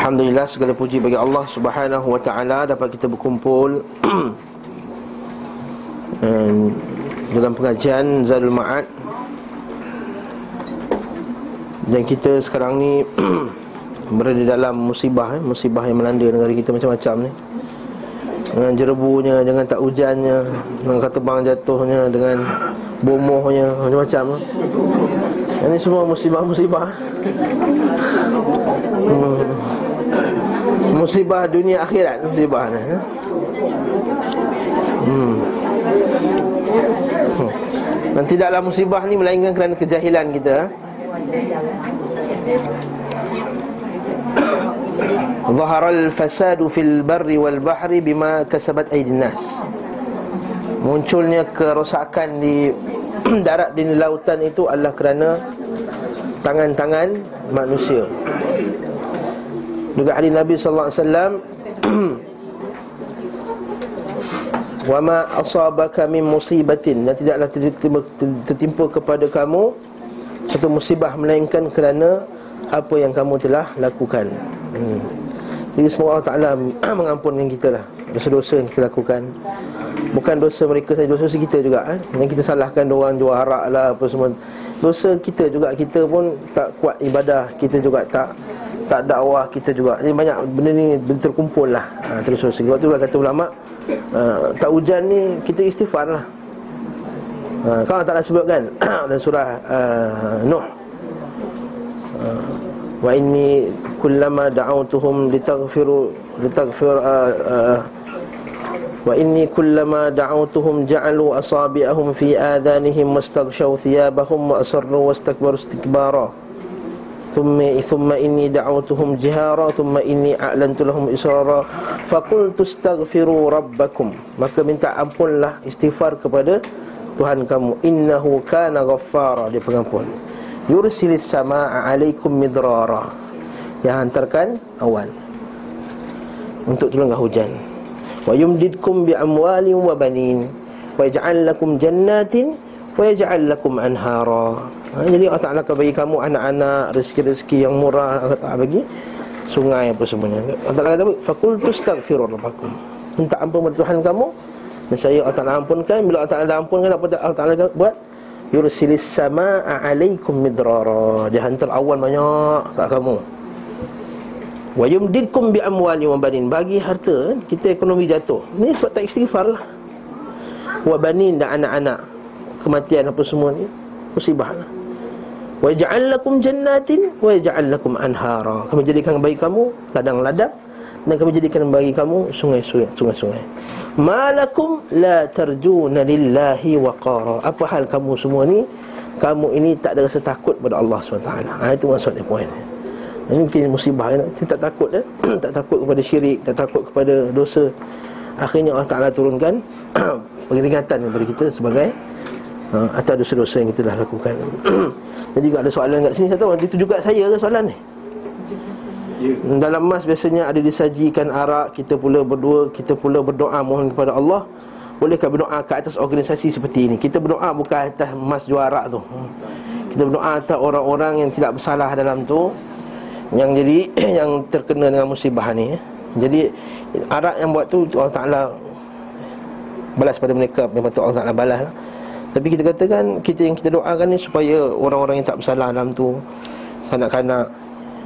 Alhamdulillah segala puji bagi Allah Subhanahu wa taala dapat kita berkumpul dalam pengajian Zadul Ma'ad dan kita sekarang ni berada dalam musibah eh? musibah yang melanda negara kita macam-macam ni dengan jerebunya dengan tak hujannya dengan kata bang jatuhnya dengan bomohnya macam-macam ini semua musibah-musibah hmm. Musibah dunia akhirat Musibah ni ha? hmm. hmm. Dan tidaklah musibah ni Melainkan kerana kejahilan kita ha? Zaharal fasadu fil barri wal bahri Bima kasabat aidin nas Munculnya kerosakan di darat di lautan itu adalah kerana tangan-tangan manusia juga hadis Nabi sallallahu alaihi wasallam Wa ma asabaka min musibatin dan tidaklah tertimpa kepada kamu satu musibah melainkan kerana apa yang kamu telah lakukan. Hmm. Jadi semoga Allah Taala mengampunkan kita lah dosa-dosa yang kita lakukan. Bukan dosa mereka saja, dosa kita juga eh? Yang kita salahkan orang jual arak lah apa semua Dosa kita juga, kita pun tak kuat ibadah Kita juga tak tak dakwah kita juga. Jadi banyak benda ni terkumpul lah. Ha, Terus terus. Sebab tu lah kata ulama uh, Tak hujan ni kita istighfar lah. Ha, Kalau tak nak sebutkan Dalam surah uh, Nuh. Uh, Wa inni kullama da'autuhum litaghfiru Litaghfir uh, uh, Wa inni kullama da'autuhum ja'alu asabi'ahum fi adhanihim Wastaghshaw thiyabahum wa asarru wastakbaru istikbara thumma thumma inni da'awtuhum jihara thumma inni a'lantu lahum israra faqultu astaghfiru rabbakum. Maka minta ampunlah istighfar kepada Tuhan kamu. Innahu kana ghaffara. Dia pengampun yursilis samaa alaikum midrara. Yang hantarkan awan. Untuk turunkan hujan. Wa yumdidkum bi amwalin wa banin. Wa yaj'al lakum jannatin wa yaj'al lakum anhara ha, Jadi Allah Ta'ala akan bagi kamu anak-anak Rezeki-rezeki yang murah Allah Ta'ala bagi Sungai apa semuanya. Allah Ta'ala kata Fakultu stagfiru rabbakum. Minta ampun kepada Tuhan kamu. Dan saya Allah Ta'ala ampunkan. Bila Allah Ta'ala ampunkan Apa Allah Ta'ala buat? Yursilis sama'a alaikum midrara. Dia hantar awan banyak kat kamu. Wa yumdidkum bi amwali wa banin. Bagi harta Kita ekonomi jatuh. Ini sebab tak istighfar lah Wa banin dan anak-anak Kematian apa semua ni Musibah lah Wa yaj'al lakum jannatin wa yaj'al lakum anhara. Kami jadikan bagi kamu ladang-ladang dan kami jadikan bagi kamu sungai-sungai. sungai-sungai. Malakum la tarjuna lillahi waqara. Apa hal kamu semua ni? Kamu ini tak ada rasa takut pada Allah SWT ha, Itu maksudnya poin Ini mungkin musibah kan? Kita tak takut eh? Tak takut kepada syirik Tak takut kepada dosa Akhirnya Allah Ta'ala turunkan Peringatan kepada kita sebagai uh, Atas dosa-dosa yang kita dah lakukan. Jadi kalau ada soalan kat sini Saya tahu itu juga saya ke soalan ni? Ya. Dalam mas biasanya ada disajikan arak Kita pula berdua Kita pula berdoa mohon kepada Allah. Bolehkah berdoa ke atas organisasi seperti ini? Kita berdoa bukan atas mas jual arak tu. Kita berdoa atas orang-orang yang tidak bersalah dalam tu Yang jadi Yang terkena dengan musibah ni Jadi arak yang buat tu Allah Ta'ala Balas pada mereka. Yang patut Allah Ta'ala balas lah tapi kita katakan kita yang kita doakan ni supaya orang-orang yang tak bersalah dalam tu kanak-kanak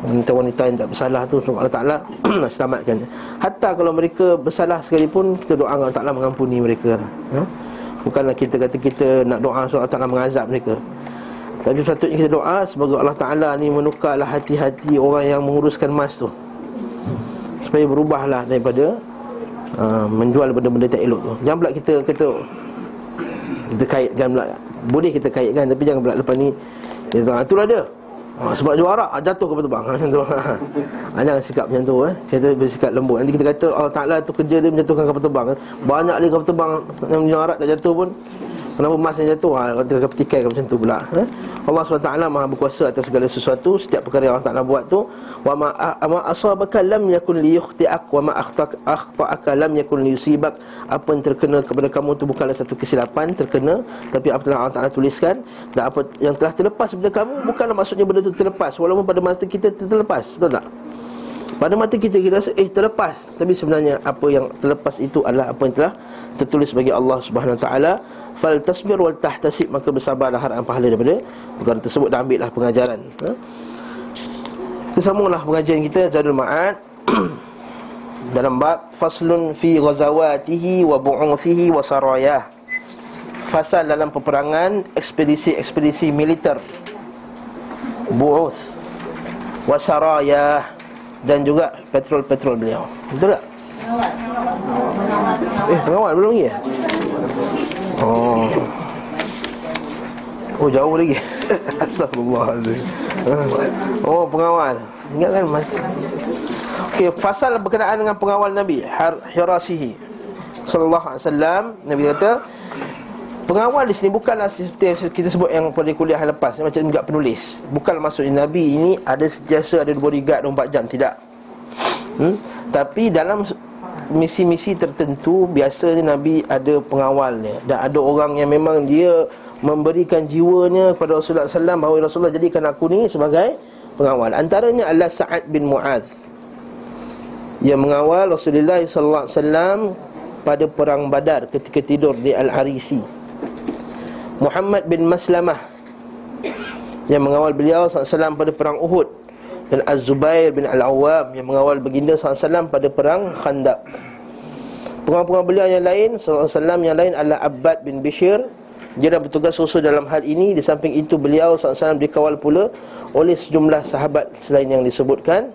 wanita-wanita yang tak bersalah tu Allah Taala selamatkan. Hatta kalau mereka bersalah sekalipun kita doa Allah Taala mengampuni mereka. Ha? Bukanlah kita kata kita nak doa supaya Allah Taala mengazab mereka. Tapi sepatutnya kita doa semoga Allah Taala ni menukarlah hati-hati orang yang menguruskan emas tu. Supaya berubahlah daripada uh, menjual benda-benda tak elok tu. Jangan pula kita kata kita kaitkan pula. Boleh kita kaitkan Tapi jangan pula lepas ni Dia kata, itulah dia. Ha, Sebab juara ah, jatuh kapal terbang Macam tu. Ha, Jangan sikap macam tu eh. Kita bersikap lembut. Nanti kita kata Allah Ta'ala tu kerja dia menjatuhkan kapal terbang. Banyak lagi kapal terbang Yang juara tak jatuh pun Kenapa emas yang jatuh? Ha, kata petikai macam tu pula eh? Allah SWT maha berkuasa atas segala sesuatu Setiap perkara yang Allah Ta'ala buat tu Wa ma, asabaka lam yakun liyukhti'ak Wa ma akhta'aka lam yakun liyusibak Apa yang terkena kepada kamu tu bukanlah satu kesilapan Terkena Tapi apa yang Allah Ta'ala tuliskan Dan apa yang telah terlepas kepada kamu Bukanlah maksudnya benda tu terlepas Walaupun pada masa kita terlepas Betul tak? Pada mata kita kita rasa eh terlepas. Tapi sebenarnya apa yang terlepas itu adalah apa yang telah tertulis bagi Allah Subhanahu taala. Fal tasbir wal tahtasib maka bersabarlah harap pahala daripada perkara tersebut dan ambillah pengajaran. Ha? kita sambunglah pengajian kita Zadul Ma'ad. Dalam bab faslun fi ghazawatihi wa bu'uthihi wa sarayah. Fasal dalam peperangan ekspedisi-ekspedisi militer. Bu'uth wa sarayah dan juga petrol-petrol beliau. Betul tak? Eh, pengawal belum lagi ya? Oh. Oh, jauh lagi. Astagfirullahalazim. Oh, pengawal. Ingat kan Mas? Okey, fasal berkenaan dengan pengawal Nabi Hirasihi sallallahu alaihi wasallam Nabi kata Pengawal di sini bukanlah seperti yang kita sebut yang pada kuliah yang lepas Macam juga penulis. Bukan maksudnya Nabi ini ada sentiasa ada bodyguard 24 jam Tidak. Hmm? Tapi dalam misi-misi tertentu Biasanya Nabi ada pengawalnya. Dan ada orang yang memang dia Memberikan jiwanya kepada Rasulullah SAW Bahawa Rasulullah jadikan aku ni sebagai pengawal. Antaranya adalah Sa'ad bin Mu'adh Yang mengawal Rasulullah SAW pada perang badar ketika tidur di Al-Arisi Muhammad bin Maslamah yang mengawal beliau SAW pada perang Uhud dan Az-Zubair bin Al-Awwam yang mengawal baginda SAW pada perang Khandaq. Pengawal-pengawal beliau yang lain SAW yang lain adalah Abbad bin Bishir. Dia dah bertugas khusus dalam hal ini. Di samping itu beliau SAW dikawal pula Oleh sejumlah sahabat selain yang disebutkan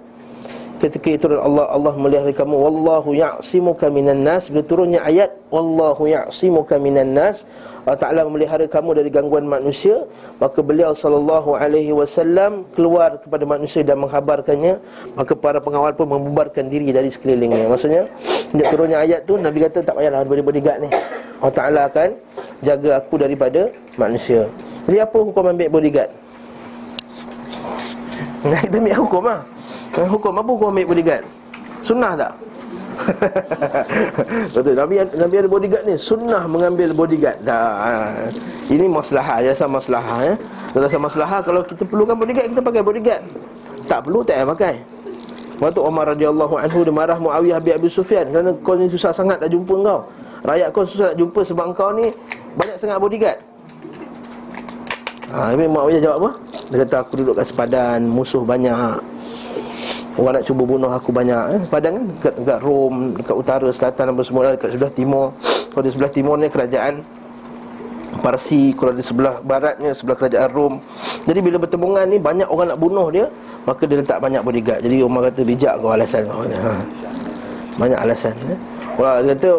Ketika itu Allah Allah melihara kamu Wallahu ya'simuka minan nas. Bila turunnya ayat Wallahu ya'simuka minan nas. Allah Ta'ala memelihara kamu dari gangguan manusia. Maka beliau sallallahu alaihi wasallam Keluar kepada manusia dan menghabarkannya. Maka para pengawal pun membubarkan diri dari sekelilingnya. Maksudnya Dia turunnya ayat tu Nabi kata tak payahlah ada bodyguard ni. Allah Ta'ala akan jaga aku daripada manusia. Jadi apa hukum ambil bodyguard? Nah, kita ambil hukum lah Hukum apa hukum ambil bodyguard? Sunnah tak? Betul Nabi Nabi ada bodyguard ni sunnah mengambil bodyguard. Dah. Ini maslahah ya sama maslahah ya. Dalam sama maslahah kalau kita perlukan bodyguard kita pakai bodyguard. Tak perlu tak payah pakai. Waktu Umar radhiyallahu anhu dia marah Muawiyah bin Abi Sufyan kerana kau ni susah sangat nak jumpa kau. Rakyat kau susah nak jumpa sebab kau ni banyak sangat bodyguard. Ha, Nabi Muawiyah jawab apa? Dia kata aku duduk kat sepadan, musuh banyak. Orang nak cuba bunuh aku banyak eh? Padang kan dekat, dekat Rom Dekat utara, selatan dan semua Dekat sebelah timur. Kalau di sebelah timur ni kerajaan Parsi Kalau di sebelah baratnya Sebelah kerajaan Rom. Jadi bila bertembungan ni Banyak orang nak bunuh dia Maka dia letak banyak bodyguard. Jadi Umar kata bijak kau alasan kau ha. Banyak alasan eh? Orang kata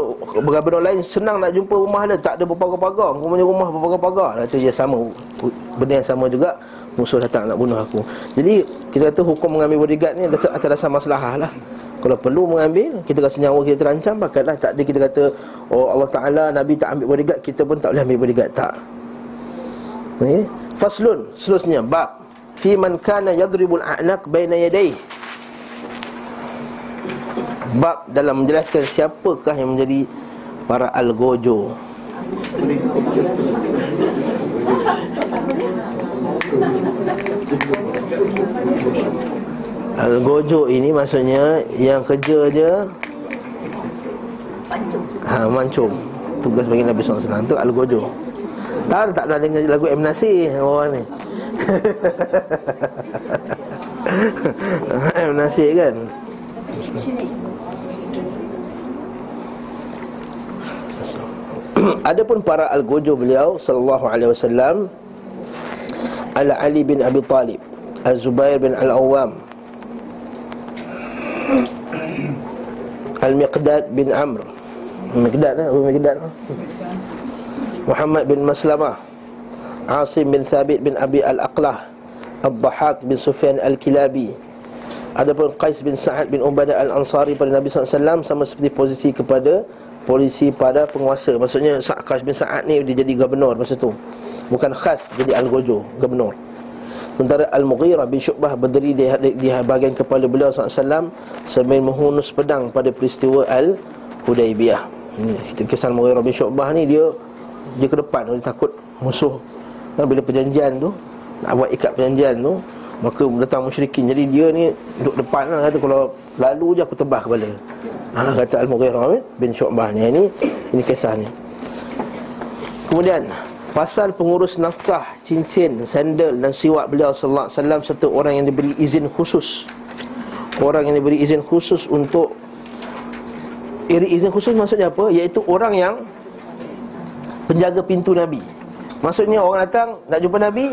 Bergabung lain Senang nak jumpa rumah dia. Tak ada berpagar-pagar Kau punya rumah berpagar-pagar Kata dia sama. Benda yang sama juga musuh datang nak bunuh aku. Jadi kita kata hukum mengambil bodyguard ni atas dasar masalah lah. Kalau perlu mengambil, kita rasa nyawa kita terancam Pakailah tak ada kita kata Oh Allah Ta'ala Nabi tak ambil bodyguard Kita pun tak boleh ambil bodyguard, tak. Okay. Faslun, seterusnya. Bab Fi man kana yadribul a'naq baina yadayh. Bab dalam menjelaskan siapakah yang menjadi para algojo Al-gojo ini maksudnya Yang kerja dia? Mancung. Ha, Mancung. Tugas bagi Nabi SAW Itu Al-gojo Tahu tak pernah dengar lagu M. Nasir Orang ni. M. Nasir kan? Adapun para al-gojo beliau sallallahu alaihi wasallam Al Ali bin Abi Talib Al-Zubair bin Al-Awwam Al-Miqdad bin Amr. Miqdad lah, Abu Miqdad lah. Muhammad bin Maslamah Asim bin Thabit bin Abi Al-Aqlah Al-Dhahak bin Sufyan Al-Kilabi Adapun Qais bin Sa'ad bin Ubadah Al-Ansari pada Nabi SAW Sama seperti posisi kepada polisi pada penguasa. Maksudnya Qais bin Sa'ad ni dia jadi gubernur masa tu Bukan khas jadi Al-Gojo, gubernur Sementara Al-Mughirah bin Syu'bah berdiri di, di, di bahagian kepala beliau SAW Sambil menghunus pedang pada peristiwa Al-Hudaibiyah Ini kisah Al-Mughirah bin Syu'bah ni dia Dia ke depan, dia takut musuh. Kan, Bila perjanjian tu Nak buat ikat perjanjian tu Maka datang musyrikin. Jadi dia ni duduk depan lah Kata kalau lalu je aku tebah kepala. Ha, Kata Al-Mughirah bin Syu'bah ni. Ini, ini kisah ni. Kemudian Pasal pengurus nafkah, cincin, sandal dan siwak beliau sallallahu alaihi wasallam serta orang yang diberi izin khusus. Orang yang diberi izin khusus untuk Iri izin khusus maksudnya apa? Iaitu orang yang penjaga pintu Nabi. Maksudnya orang datang nak jumpa Nabi.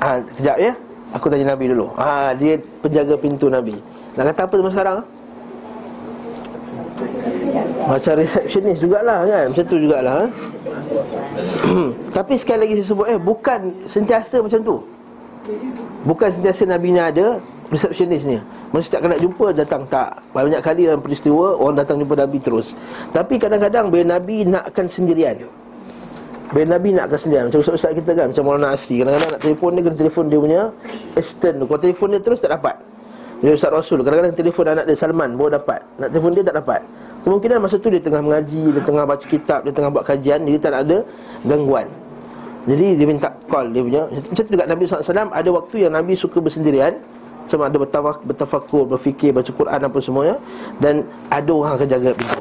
Ha, kejap ya. Aku tanya Nabi dulu. Ha, dia penjaga pintu Nabi. Nak kata apa sekarang? Macam resepsionis jugalah kan Macam tu jugalah ha? Tapi sekali lagi saya sebut eh Bukan sentiasa macam tu. Bukan sentiasa Nabi ni ada Resepsionisnya Maksudnya setiap kena jumpa datang tak. Banyak kali dalam peristiwa Orang datang jumpa Nabi terus. Tapi kadang-kadang Bila Nabi nakkan sendirian Bila Nabi nakkan sendirian Macam ustaz-ustaz kita kan Macam Maulana Asri Kadang-kadang nak telefon dia Kena telefon dia punya Assistant Kalau telefon dia terus tak dapat. Dia Ustaz Rasul Kadang-kadang telefon anak dia Salman Baru dapat. Nak telefon dia tak dapat Kemungkinan masa tu dia tengah mengaji Dia tengah baca kitab Dia tengah buat kajian Dia tak ada gangguan. Jadi dia minta call dia punya. Macam tu juga Nabi SAW Ada waktu yang Nabi suka bersendirian. Macam ada bertafakur, berfikir, baca Quran apa semuanya Dan ada orang akan jaga pintu.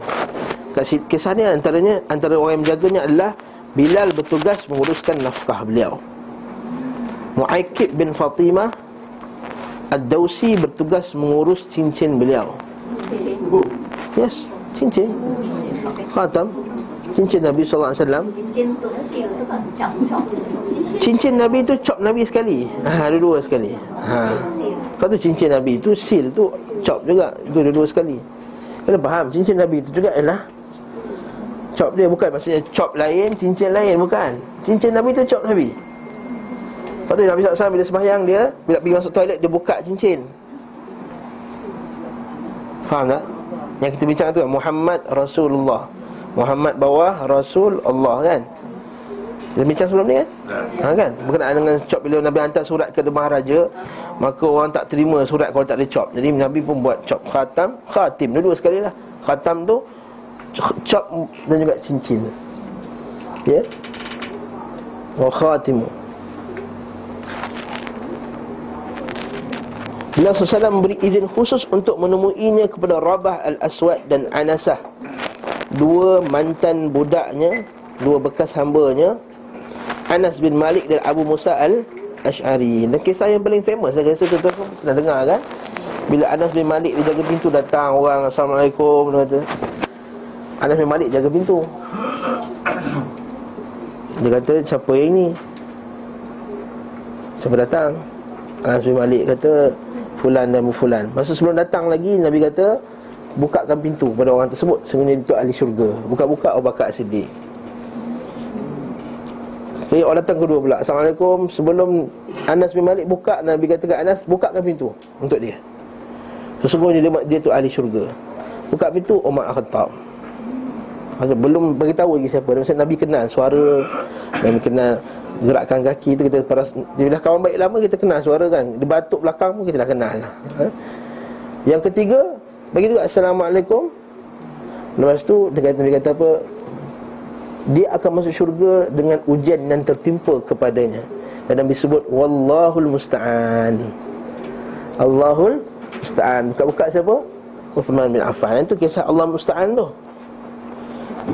Kisah ni antaranya Antara orang yang menjaganya adalah Bilal bertugas menguruskan nafkah beliau. Mu'aikib bin Fatimah Ad-Dawsi bertugas mengurus cincin beliau. Yes cincin. Khatam. Cincin Nabi wasallam. Cincin Nabi tu cop Nabi sekali. Ha dua-dua sekali. Ha. Lepas tu cincin Nabi tu seal tu cop juga itu dua-dua sekali. Kena faham cincin Nabi tu juga ialah cop dia bukan maksudnya cop lain cincin lain bukan. Cincin Nabi tu cop Nabi. Lepas tu Nabi SAW bila sembahyang dia Bila pergi masuk toilet dia buka cincin. Faham tak? Yang kita bincang tu Muhammad Rasulullah. Muhammad bawah Rasul Allah kan? Kita bincang sebelum ni kan? Ha, kan? Berkenaan dengan cop bila Nabi hantar surat ke demah raja Maka orang tak terima surat kalau tak ada cop Jadi Nabi pun buat cop khatam Khatim. Dua-dua sekali lah. Khatam tu Cop dan juga cincin. Ya? Yeah? Wa khatimu Beliau SAW memberi izin khusus untuk menemuinya kepada Rabah Al-Aswad dan Anasah. Dua mantan budaknya Dua bekas hambanya Anas bin Malik dan Abu Musa Al-Ash'ari. Dan kisah yang paling famous Saya rasa tuan-tuan pernah dengar kan? Bila Anas bin Malik dia jaga pintu datang Orang Assalamualaikum Dia kata. Anas bin Malik jaga pintu. Dia kata siapa yang ni Siapa datang? Anas bin Malik kata fulan dan mufulan. Masa sebelum datang lagi Nabi kata bukakan pintu pada orang tersebut. Sebenarnya itu ahli syurga. Buka-buka Abu Bakar Siddiq. Jadi orang datang kedua pula. Assalamualaikum. Sebelum Anas bin Malik buka Nabi kata ke Anas Bukakan pintu Untuk dia. Sesungguhnya dia, dia tu ahli syurga. Buka pintu Umar Al-Khattab Maksud, Belum beritahu lagi siapa. Maksud, Nabi kenal suara Nabi kenal gerakkan kaki tu kita para bila kawan baik lama kita kenal suara kan. Dia batuk belakang pun kita dah kenal lah. ha? yang ketiga bagi juga assalamualaikum. Lepas tu dia kata dia kata apa? Dia akan masuk syurga dengan ujian yang tertimpa kepadanya. Dan Nabi sebut wallahul musta'an. Allahul musta'an. Buka-buka siapa? Uthman bin Affan. Itu kisah Allah musta'an tu.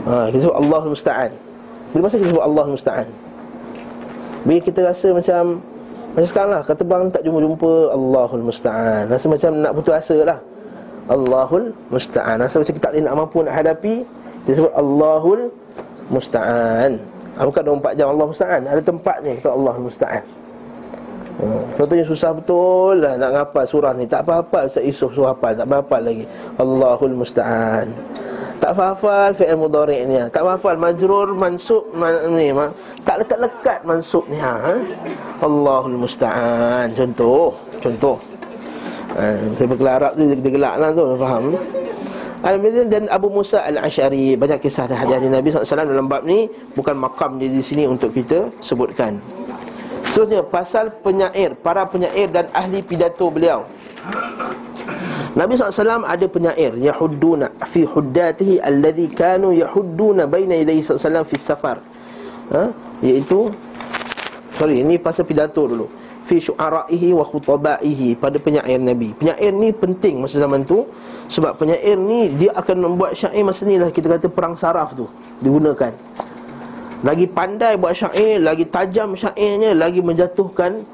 Ha, kita sebut Allahul musta'an bila masa kita sebut Allahul musta'an bila kita rasa macam Macam sekarang lah Kata bang tak jumpa-jumpa Allahul Musta'an. Rasa macam nak putus asa lah. Allahul Musta'an. Rasa macam kita tak nak mampu nak hadapi Dia sebut Allahul Musta'an. Ha, Bukan 24 jam Allah Musta'an. Ada tempatnya kata Allah Musta'an Contohnya susah betul lah Nak ngapal surah ni Tak apa-apa Ustaz Yusuf suruh hafal Tak apa-apa lagi Allahul Musta'an Tak hafal fi'il mudhari' ni. Tak hafal majrur mansub man, ni. Ma, tak lekat-lekat mansub ni ha. Allahul musta'an. Contoh, contoh. Ha, saya bergelar Arab tu dia gelak lah tu, faham? Al-Madin dan Abu Musa Al-Ash'ari Banyak kisah dan hadis Nabi SAW dalam bab ni Bukan makam dia di sini untuk kita sebutkan Seterusnya pasal penyair Para penyair dan ahli pidato beliau Nabi SAW ada penyair Yahudduna fi huddatihi Alladhi kanu yahudduna Baina ilaihi SAW fi safar ha? Iaitu Sorry, ini pasal pidato dulu fi syu'ara'ihi wa khutabaihi pada penyair Nabi. Penyair ni penting masa zaman tu sebab penyair ni dia akan membuat syair masa ni lah kita kata perang saraf tu digunakan. Lagi pandai buat syair, lagi tajam syairnya, lagi menjatuhkan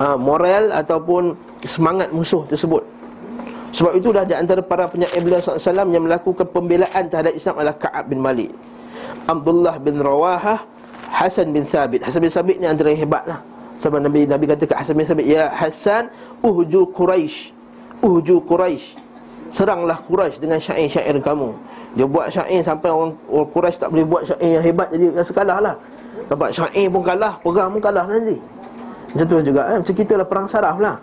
uh, moral ataupun semangat musuh tersebut. Sebab itu dah di antara para penyair beliau SAW yang melakukan pembelaan terhadap Islam adalah Ka'ab bin Malik. Abdullah bin Rawahah, Hasan bin Sabit. Hasan bin Sabit ni antara yang hebat lah. Sebab Nabi Nabi kata ke Hasan bin Sabit, "Ya Hasan, uhju Quraisy. Uhju Quraisy. Seranglah Quraisy dengan syair-syair kamu." Dia buat syair sampai orang, orang Quraisy tak boleh buat syair yang hebat jadi rasa kalah lah. Sebab syair pun kalah, perang pun kalah nanti. Macam tu juga eh? Macam kita lah perang saraf lah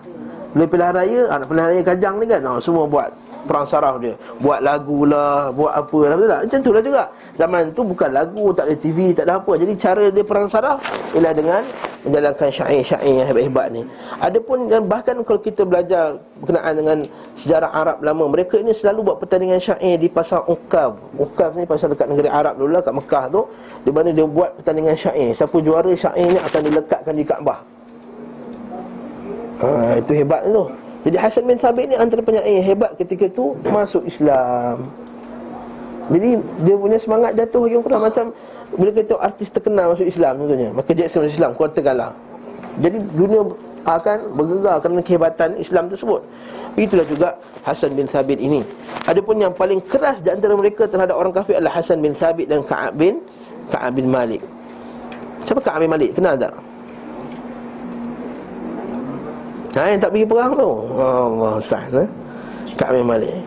Boleh pilihan raya, anak pilihan raya kajang ni kan oh, Semua buat perang saraf dia. Buat lagu lah, buat apa lah Betul tak? Macam tu lah juga. Zaman tu bukan lagu, tak ada TV, tak ada apa. Jadi cara dia perang saraf Ialah dengan menjalankan syair-syair yang hebat-hebat ni. Adapun dan bahkan kalau kita belajar Berkenaan dengan sejarah Arab lama Mereka ini selalu buat pertandingan syair di pasar Uqab Uqab ni pasal dekat negeri Arab dulu lah, kat Mekah tu. Di mana dia buat pertandingan syair. Siapa juara syair ni akan dilekatkan di Kaabah. Ha, Itu hebat tu jadi Hasan bin Thabit ni antara penyair hebat ketika tu masuk Islam. Jadi dia punya semangat jatuh yang kurang macam bila kita artis terkenal masuk Islam contohnya, maka Jackson masuk Islam kuat kalah. Jadi dunia akan bergerak kerana kehebatan Islam tersebut. Itulah juga Hasan bin Thabit ini. Adapun yang paling keras di antara mereka terhadap orang kafir adalah Hasan bin Thabit dan Ka'ab bin Ka'ab bin Malik. Siapa Ka'ab bin Malik? Kenal tak? Ha, yang tak pergi perang tu. Allah Ustaz eh? Ka'ab bin Malik. Eh?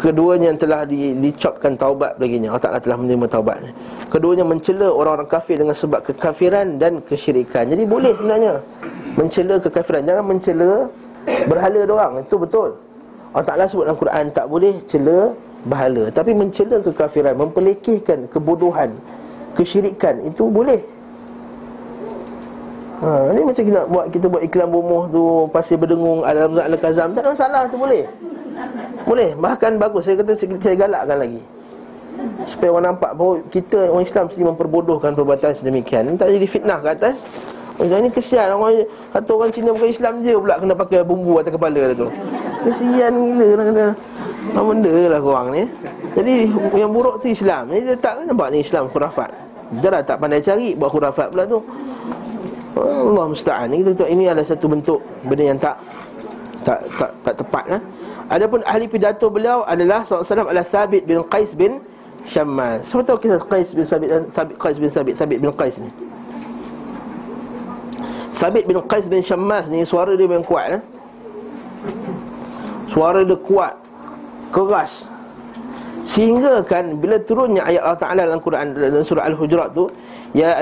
Keduanya yang telah di, dicopkan taubat baginya. Allah Ta'ala telah menerima taubat Keduanya mencela orang-orang kafir dengan sebab kekafiran dan kesyirikan. Jadi boleh sebenarnya Mencela kekafiran. Jangan mencela berhala doang. Itu betul. Allah Ta'ala sebut dalam Quran Tak boleh cela berhala. Tapi mencela kekafiran Memperlekehkan kebodohan Kesyirikan Itu boleh Ha, ni macam kita buat kita buat iklan bomoh tu pasir berdengung dalam zat al-kazam tak ada masalah tu boleh. Boleh, bahkan bagus saya kata saya galakkan lagi. Supaya orang nampak bahawa kita orang Islam mesti memperbodohkan perbuatan sedemikian. Ini tak jadi fitnah ke atas. Orang ni kesian orang kata orang Cina bukan Islam je pula kena pakai bumbu atas kepala dia tu. Kesian gila orang kena. Apa benda lah korang ni. Jadi yang buruk tu Islam. Ni dia tak nampak ni Islam khurafat. Dia dah tak pandai cari buat khurafat pula tu. Allah musta'an. Kita tahu ini adalah satu bentuk Benda yang tak Tak tak, tak tepat lah Adapun ahli pidato beliau adalah SAW adalah Thabit bin Qais bin Syammas Siapa tahu kisah Qais bin Thabit Thabit Qais bin Thabit Thabit bin Qais ni? Thabit bin Qais bin Syammas ni Suara dia memang kuat eh? Suara dia kuat Keras. Sehingga kan bila turunnya ayat Allah Ta'ala dalam Quran dalam surah Al-Hujurat tu Ya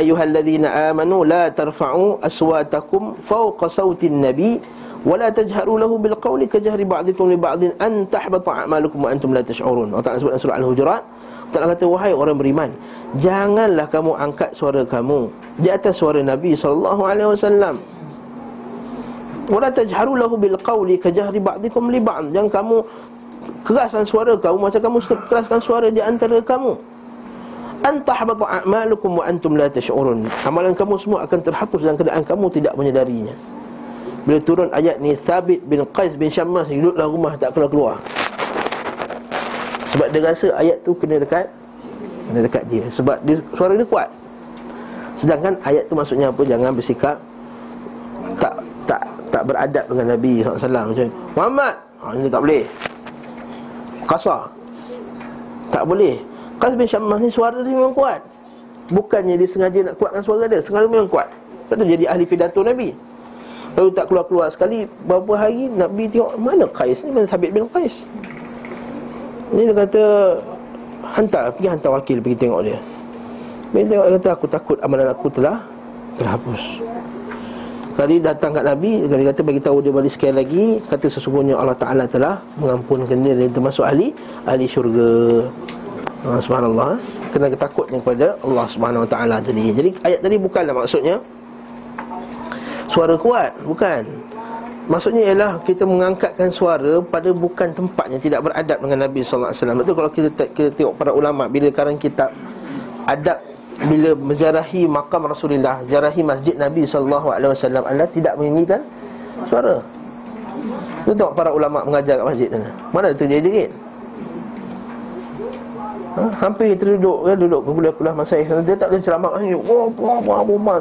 tarfa'u aswatakum fawqa sawtin nabi wa la tajharu lahu bil qawli ka jahri ba'dikum li ba'din an tahbata a'malukum wa antum la tash'urun. Allah Taala surah Al-Hujurat, Allah kata wahai orang beriman, janganlah kamu angkat suara kamu di atas suara Nabi sallallahu alaihi wasallam. Wa la tajharu lahu bil qawli ka jahri ba'dikum li ba'd. Jangan kamu keraskan suara kamu macam kamu keraskan suara di antara kamu antahbata a'malukum wa antum la tash'urun. Amalan kamu semua akan terhapus dalam keadaan kamu tidak menyadarinya. Bila turun ayat ni Thabit bin Qais bin Syammas duduklah rumah tak keluar keluar. Sebab dia rasa ayat tu kena dekat kena dekat dia sebab dia suara dia kuat. Sedangkan ayat tu maksudnya apa? Jangan bersikap tak tak tak beradab dengan Nabi SAW macam Muhammad, ha, ini tak boleh. Kasar. Tak boleh. Qas bin Syammah ni suara dia memang kuat. Bukannya dia sengaja nak kuatkan suara dia Sengaja memang kuat. Lepas tu jadi ahli pidato Nabi. Lalu tak keluar-keluar sekali Berapa hari Nabi tengok Mana Qais ni? Mana Sabit bin Qais? Ni dia kata Hantar, pergi hantar wakil pergi tengok dia. Pergi tengok dia kata aku takut amalan aku telah terhapus. Kali datang kat Nabi Kali kata bagi tahu dia balik sekali lagi Kata sesungguhnya Allah Ta'ala telah Mengampunkan dia dan termasuk ahli Ahli syurga ha, Subhanallah Kena ketakutnya kepada Allah Subhanahu Wa Ta'ala tadi. Jadi ayat tadi bukanlah maksudnya Suara kuat. Bukan. Maksudnya ialah kita mengangkatkan suara pada bukan tempatnya Tidak beradab dengan Nabi SAW Betul kalau kita, kita tengok para ulama' Bila sekarang kita adab Bila menjarahi makam Rasulullah Jarahi masjid Nabi SAW Allah tidak menyanyikan suara. Kita tengok para ulama' mengajar kat masjid sana. Mana ada terjadi ha? Hampir kita duduk ya, Duduk kuliah-kuliah masa Dia tak ada ceramah. Wah, wah, wah, wah, wah,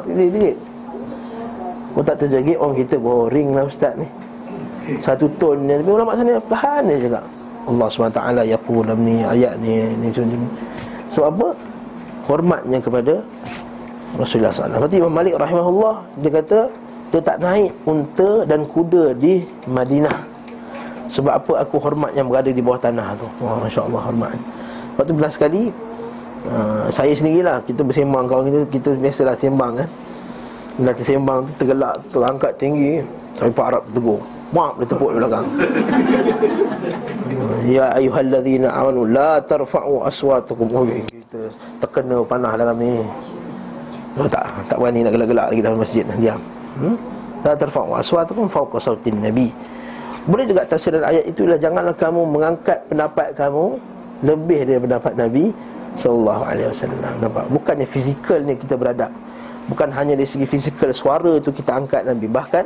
Kau tak terjaga orang kita boring lah ustaz ni. Satu ton ni. Tapi ulama sana perlahan dia cakap Allah SWT yaqul ni ayat ni ni macam ni. Sebab apa? Hormatnya kepada Rasulullah SAW Lepas Imam Malik rahimahullah Dia kata Dia tak naik unta dan kuda di Madinah. Sebab apa? Aku hormat yang berada di bawah tanah tu. Wah, Masya Allah hormat Lepas tu belas sekali uh, Saya sendirilah. Kita bersembang kawan kita Kita biasalah sembang kan Nanti sembang tu tergelak Terangkat tinggi Sampai Pak Arab tegur. Mak dia tepuk di belakang. Ya ayuhalladzina amanu La tarfa'u aswatukum Oh kita terkena panah dalam ni. Oh, Tak tak berani nak gelak-gelak lagi dalam masjid Diam. Hmm? La tarfa'u aswatukum fauqa sautin nabi. Boleh juga tafsiran ayat itulah Janganlah kamu mengangkat pendapat kamu Lebih daripada pendapat Nabi Sallallahu alaihi wasallam. Nampak? Bukannya fizikal ni kita beradab Bukan hanya dari segi fizikal suara itu kita angkat Nabi. Bahkan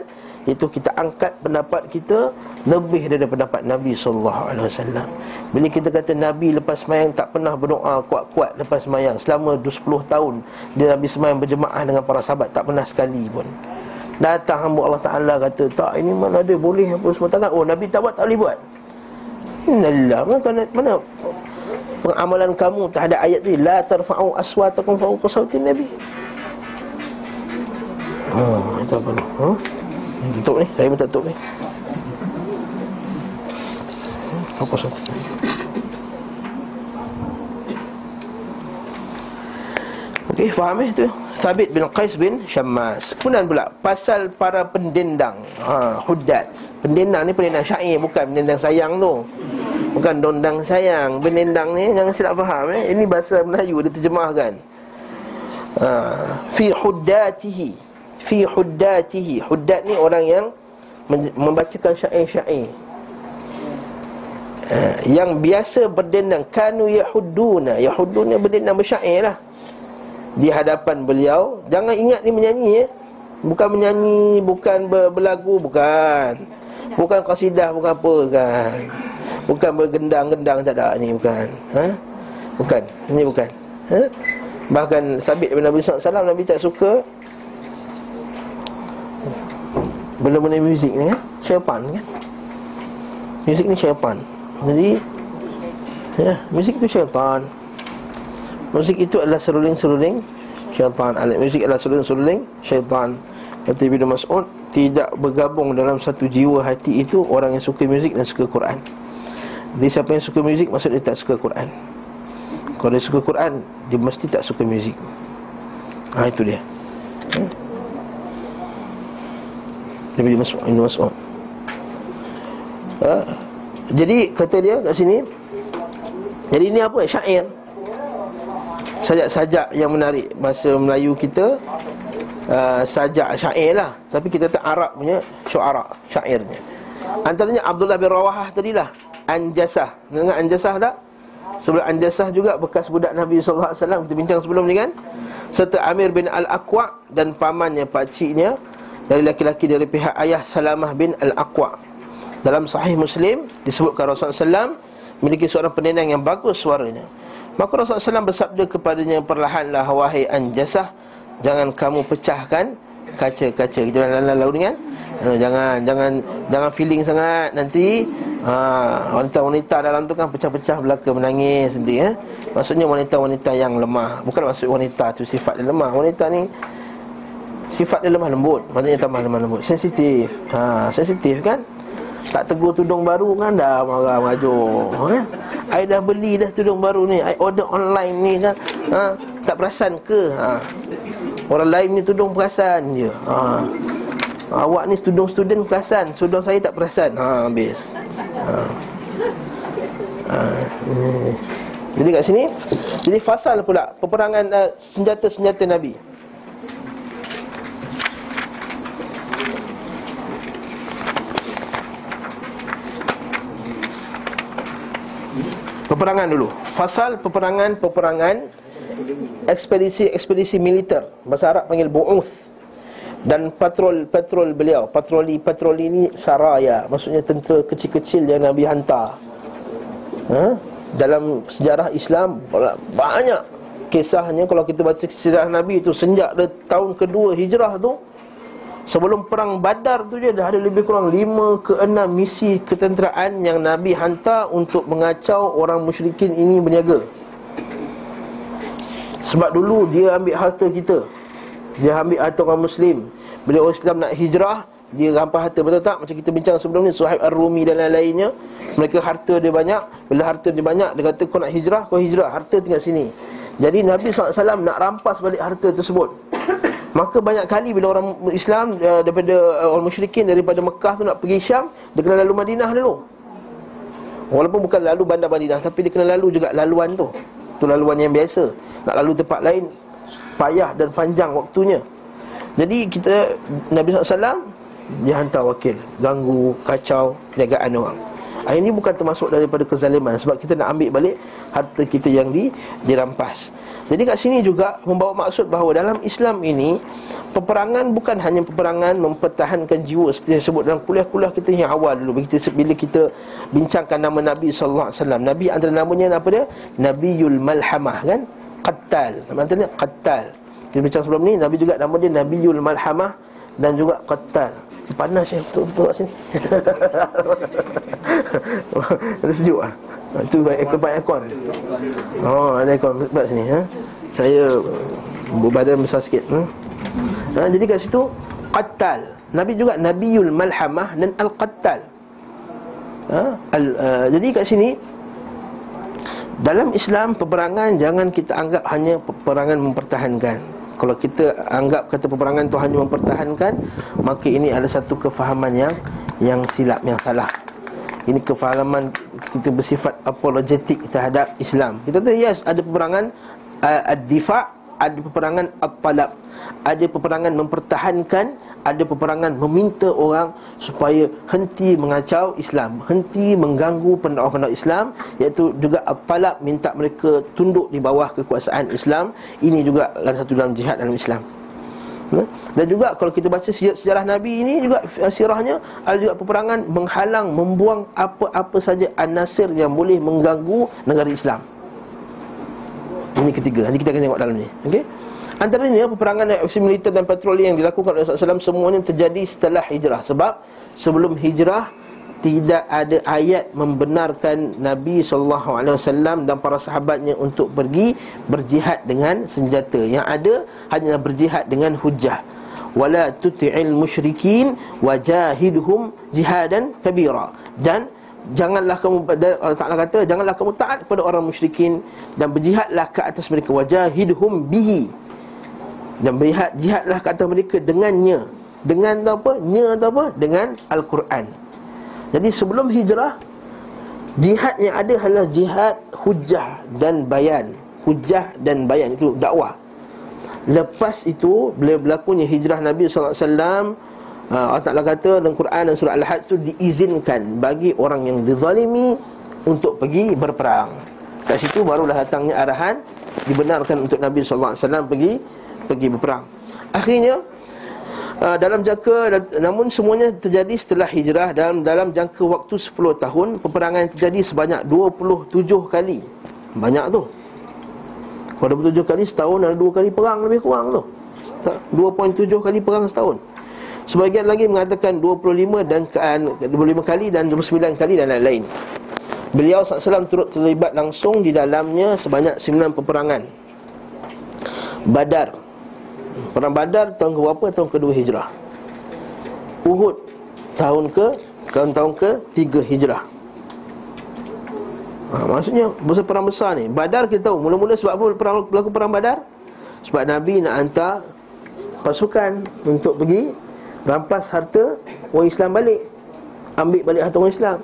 itu kita angkat pendapat kita Lebih daripada pendapat Nabi SAW Bila kita kata Nabi lepas semayang tak pernah berdoa kuat-kuat lepas semayang Selama 20 tahun dia Nabi semayang berjemaah dengan para sahabat Tak pernah sekali pun. Datang hamba Allah Ta'ala kata Tak ini mana ada boleh apa semua. Tangan Oh Nabi tak buat tak boleh buat Innalillah mana, mana Pengamalan kamu terhadap ayat ni La tarfa'u aswatakum fa'uqa sautin Nabi Oh, itu apa ni? Ha? Tutup ni, saya minta tutup ni. Apa satu? Okey, faham eh tu? Sabit bin Qais bin Syammas. Kemudian pula pasal para pendendang. Ha, huddat. Pendendang ni pendendang syair bukan pendendang sayang tu. Bukan dondang sayang. Pendendang ni jangan silap faham eh. Ini bahasa Melayu dia terjemahkan. Ha, fi huddatihi fi huddatihi huddat ni orang yang membacakan syair-syair uh, yang biasa berdendang kanu yahudduna yahudduna berdendang bersyair lah di hadapan beliau. Jangan ingat ni menyanyi ya. Bukan menyanyi bukan ber, berlagu bukan. Bukan qasidah bukan apa kan bukan bergendang-gendang tak ada ni bukan. Ha? Bukan. Ini bukan. Ha? Bahkan sabit bin Nabi sallallahu Nabi tak suka. Benda-benda muzik ni kan? Syaitan kan? Muzik ni syaitan. Jadi ya muzik itu syaitan muzik itu adalah seruling-seruling syaitan. Alat muzik adalah seruling-seruling syaitan. Kata Ibnu Mas'ud tidak bergabung dalam satu jiwa hati itu orang yang suka muzik dan suka Quran. Jadi siapa yang suka muzik maksud dia tak suka Quran. Kalau dia suka Quran dia mesti tak suka muzik. Ha itu dia. Hmm? Nabi Mas'ud Ibn Mas'ud. Ha? Jadi kata dia kat sini Jadi ini apa? Syair Sajak-sajak yang menarik Masa Melayu kita uh, Sajak syair lah. Tapi kita tak Arab punya syuara Syairnya. Antaranya Abdullah bin Rawahah tadilah Anjasah. Dengar Anjasah tak? Sebelum Anjasah juga bekas budak Nabi SAW Kita bincang sebelum ni kan? Serta Amir bin Al-Aqwa Dan pamannya, pakciknya dari laki-laki dari pihak ayah Salamah bin Al-Aqwa. Dalam sahih Muslim disebutkan Rasulullah SAW Memiliki seorang pendendang yang bagus suaranya Maka Rasulullah SAW bersabda kepadanya Perlahanlah wahai anjasah Jangan kamu pecahkan kaca-kaca Kita lalu-lalu dengan eh, Jangan jangan jangan feeling sangat Nanti ha, Wanita-wanita dalam tu kan pecah-pecah belaka menangis sendiri, eh? Maksudnya wanita-wanita yang lemah Bukan maksud wanita tu sifat dia lemah. Wanita ni Sifat dia lemah lembut Maksudnya tambah lemah lembut. Sensitif ha, Sensitif kan Tak tegur tudung baru kan dah marah maju eh? I dah beli dah tudung baru ni I order online ni kan ha? Tak perasan ke ha? Orang lain ni tudung perasan je ha? Awak ni tudung student perasan Tudung saya tak perasan ha, Habis ha. Ha. Jadi kat sini Jadi fasal pula Peperangan uh, senjata-senjata Nabi Peperangan dulu. Fasal peperangan-peperangan Ekspedisi-ekspedisi militer. Bahasa Arab panggil bu'uth. Dan patrol-patrol beliau Patroli-patroli ini saraya. Maksudnya tentera kecil-kecil yang Nabi hantar. Ha? Dalam sejarah Islam Banyak kisahnya. Kalau kita baca sejarah Nabi itu Sejak tahun kedua hijrah tu Sebelum perang badar tu je Dah ada lebih kurang 5 ke 6 misi ketenteraan Yang Nabi hantar untuk mengacau orang musyrikin ini berniaga. Sebab dulu dia ambil harta kita. Dia ambil harta orang muslim. Bila orang Islam nak hijrah Dia rampas harta betul tak? Macam kita bincang sebelum ni Suhaib Ar-Rumi dan lain-lainnya. Mereka harta dia banyak. Bila harta dia banyak Dia kata kau nak hijrah? Kau hijrah. Harta tinggal sini. Jadi Nabi SAW nak rampas balik harta tersebut Maka banyak kali bila orang Islam uh, daripada uh, orang musyrikin daripada Mekah tu nak pergi Syam, dia kena lalu Madinah dulu. Walaupun bukan lalu bandar Madinah tapi dia kena lalu juga laluan tu. Tu laluan yang biasa. Nak lalu tempat lain payah dan panjang waktunya. Jadi kita Nabi SAW dia hantar wakil ganggu kacau perniagaan orang. Ini bukan termasuk daripada kezaliman sebab kita nak ambil balik harta kita yang di dirampas. Jadi kat sini juga membawa maksud bahawa dalam Islam ini peperangan bukan hanya peperangan mempertahankan jiwa seperti saya sebut dalam kuliah-kuliah kita yang awal dulu bila kita, bila kita bincangkan nama Nabi sallallahu alaihi wasallam. Nabi antara namanya apa dia? Nabiul Malhamah kan? Qattal. Dia Qattal. Kita bincang sebelum ni Nabi juga nama dia Nabiul Malhamah dan juga Qattal. Panas ya betul-betul kat sini. Ada sejuk ah. Itu baik ekor baik ekor. Oh, ada ekor kat sini ha. Saya berbadan besar sikit ha? ha. jadi kat situ qattal. Nabi juga Nabiul Malhamah dan Al-Qattal. Ha? Al, uh, jadi kat sini dalam Islam peperangan jangan kita anggap hanya peperangan mempertahankan. Kalau kita anggap kata peperangan itu hanya mempertahankan, maka ini adalah satu kefahaman yang yang silap yang salah. Ini kefahaman kita bersifat apologetik terhadap Islam. Kita tahu yes ada peperangan uh, ad-difa, ada peperangan at-talab, ada peperangan mempertahankan, ada peperangan meminta orang supaya henti mengacau Islam, henti mengganggu pendakwa-pendakwa Islam, iaitu juga at-talab minta mereka tunduk di bawah kekuasaan Islam. Ini juga ada satu dalam jihad dalam Islam. Ha? Dan juga kalau kita baca sejarah Nabi ini juga eh, sirahnya ada juga peperangan menghalang, membuang apa-apa saja anasir yang boleh mengganggu negara Islam. Ini ketiga. Nanti kita akan tengok dalam ni. Okey. Antaranya peperangan aksi militer dan patroli yang dilakukan oleh Rasulullah SAW semuanya terjadi setelah hijrah. Sebab sebelum hijrah tidak ada ayat membenarkan Nabi SAW dan para sahabatnya untuk pergi berjihad dengan senjata. Yang ada hanya berjihad dengan hujah Wala tuti'il musyrikin wajahidhum jihadan kabira. Dan janganlah kamu Allah Ta'ala kata Janganlah kamu taat kepada orang musyrikin Dan berjihadlah ke atas mereka. Wajahidhum bihi Dan berjihad, jihadlah ke atas mereka dengannya. Dengan apa? Nya atau apa? Dengan Al-Quran. Jadi sebelum hijrah Jihad yang ada adalah jihad hujah dan bayan. Hujah dan bayan itu dakwah. Lepas itu bila berlakunya hijrah Nabi SAW ah, Allah Ta'ala kata dalam Quran dan surah Al-Had itu diizinkan bagi orang yang dizalimi Untuk pergi berperang. Kat situ barulah datangnya arahan Dibenarkan untuk Nabi SAW pergi pergi berperang Akhirnya uh, dalam jangka namun semuanya terjadi setelah hijrah dalam dalam jangka waktu 10 tahun peperangan yang terjadi sebanyak 27 kali. Banyak tu. Kalau 27 kali setahun ada dua kali perang lebih kurang tu. 2.7 kali perang setahun. Sebagian lagi mengatakan 25 dan 25 kali dan 29 kali dan lain-lain. Beliau SAW turut terlibat langsung di dalamnya sebanyak 9 peperangan. Badar Perang Badar tahun ke berapa? Tahun kedua hijrah. Uhud tahun ke Tahun tahun ke tiga hijrah. Ha, Maksudnya besar perang besar ni. Badar kita tahu Mula-mula sebab apa perang, berlaku perang Badar? Sebab Nabi nak hantar Pasukan Untuk pergi Rampas harta Orang Islam balik. Ambil balik harta orang Islam.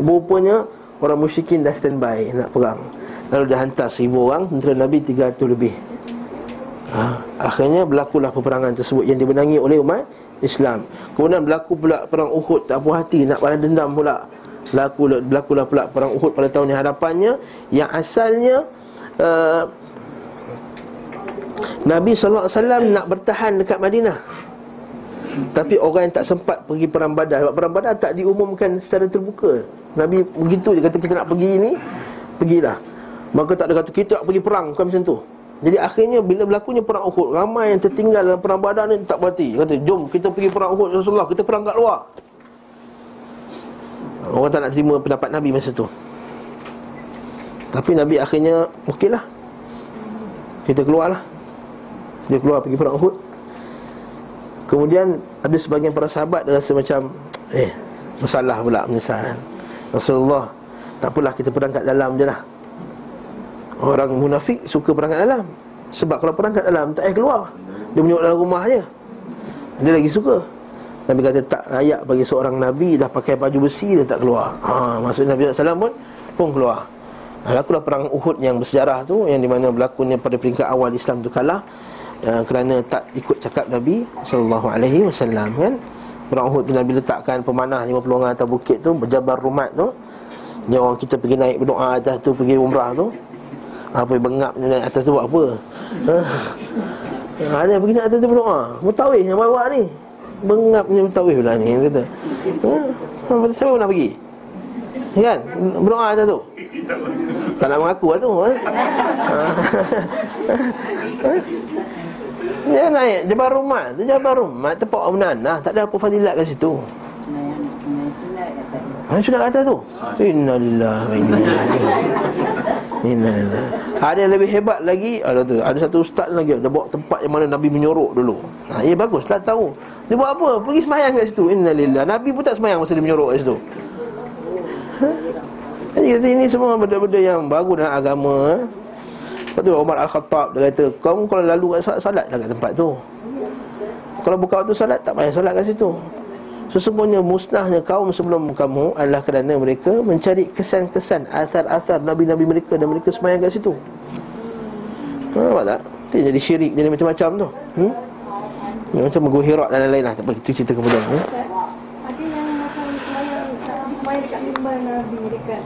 Rupanya Orang musyrikin dah standby Nak perang. Lalu dia hantar seribu orang Tentera Nabi tiga 300 lebih ha, Akhirnya berlakulah peperangan tersebut Yang dibenangi oleh umat Islam. Kemudian berlaku pula perang Uhud Tak puas hati nak balas dendam pula. Berlaku, Berlakulah pula perang Uhud pada tahun yang hadapannya Yang asalnya uh, Nabi SAW nak bertahan dekat Madinah. Tapi orang yang tak sempat pergi perang badar Sebab perang badar tak diumumkan secara terbuka. Nabi begitu dia kata kita nak pergi ini Pergilah. Maka tak ada kata kita nak pergi perang Bukan macam tu jadi akhirnya bila berlakunya perang Uhud Ramai yang tertinggal dalam perang badar ni tak berhati Kata jom kita pergi perang Uhud Rasulullah. Kita perang kat luar. Orang tak nak terima pendapat Nabi masa tu. Tapi Nabi akhirnya Okeylah Kita keluar lah Kita keluar pergi perang Uhud. Kemudian ada sebagian para sahabat Dia rasa macam Eh Masalah pula menyesal Rasulullah Tak apalah kita perang kat dalam je lah Orang munafik suka perang kat dalam. Sebab kalau perang kat dalam tak payah keluar. Dia menyuruh dalam rumah je Dia lagi suka. Nabi kata tak layak bagi seorang Nabi Dah pakai baju besi dia tak keluar. Ha, Maksud Nabi SAW pun pun keluar. Lakulah perang Uhud yang bersejarah tu Yang dimana berlakunya pada peringkat awal Islam tu kalah uh, Kerana tak ikut cakap Nabi SAW kan? Perang Uhud tu Nabi letakkan pemanah 50 orang atas bukit tu Berjabar rumat tu. Yang orang kita pergi naik berdoa atas tu Pergi umrah tu apa bengap naik atas tu buat apa ha? Ada yang pergi naik atas tu berdoa Mutawih yang bawa ni Bengap ni mutawih pula ni kata. Ha? Siapa pernah pergi? Kan? Berdoa atas tu Tak nak mengaku lah tu ha? Dia naik Jabar Rumah tu Jabar Rumah Tempat Omnan lah Tak ada apa fadilat kat situ Mana sudah kat atas tu? Innalillah Innalillah Ada yang lebih hebat lagi Ada tu Ada satu ustaz lagi Dia bawa tempat yang mana Nabi menyorok dulu. Ha, Ya bagus Tak tahu. Dia buat apa? Pergi semayang kat situ. Innalillah Nabi pun tak semayang Masa dia menyorok kat situ. Ha? Jadi kata ini semua benda-benda yang bagus dalam agama ha? Lepas tu Umar Al-Khattab Dia kata Kau kalau lalu kat salat Salat kat tempat tu. Kalau buka waktu salat Tak payah salat kat situ Sesungguhnya musnahnya kaum sebelum kamu adalah kerana mereka mencari kesan-kesan asar-asar nabi-nabi mereka dan mereka semayang kat situ. Ha, nampak tak? Itu jadi syirik, jadi macam-macam tu. Hmm? Macam mengguhirat dan lain-lain lah. Tak apa, itu cerita kemudian. Ada yang macam semayang, semayang dekat mimbar Nabi dekat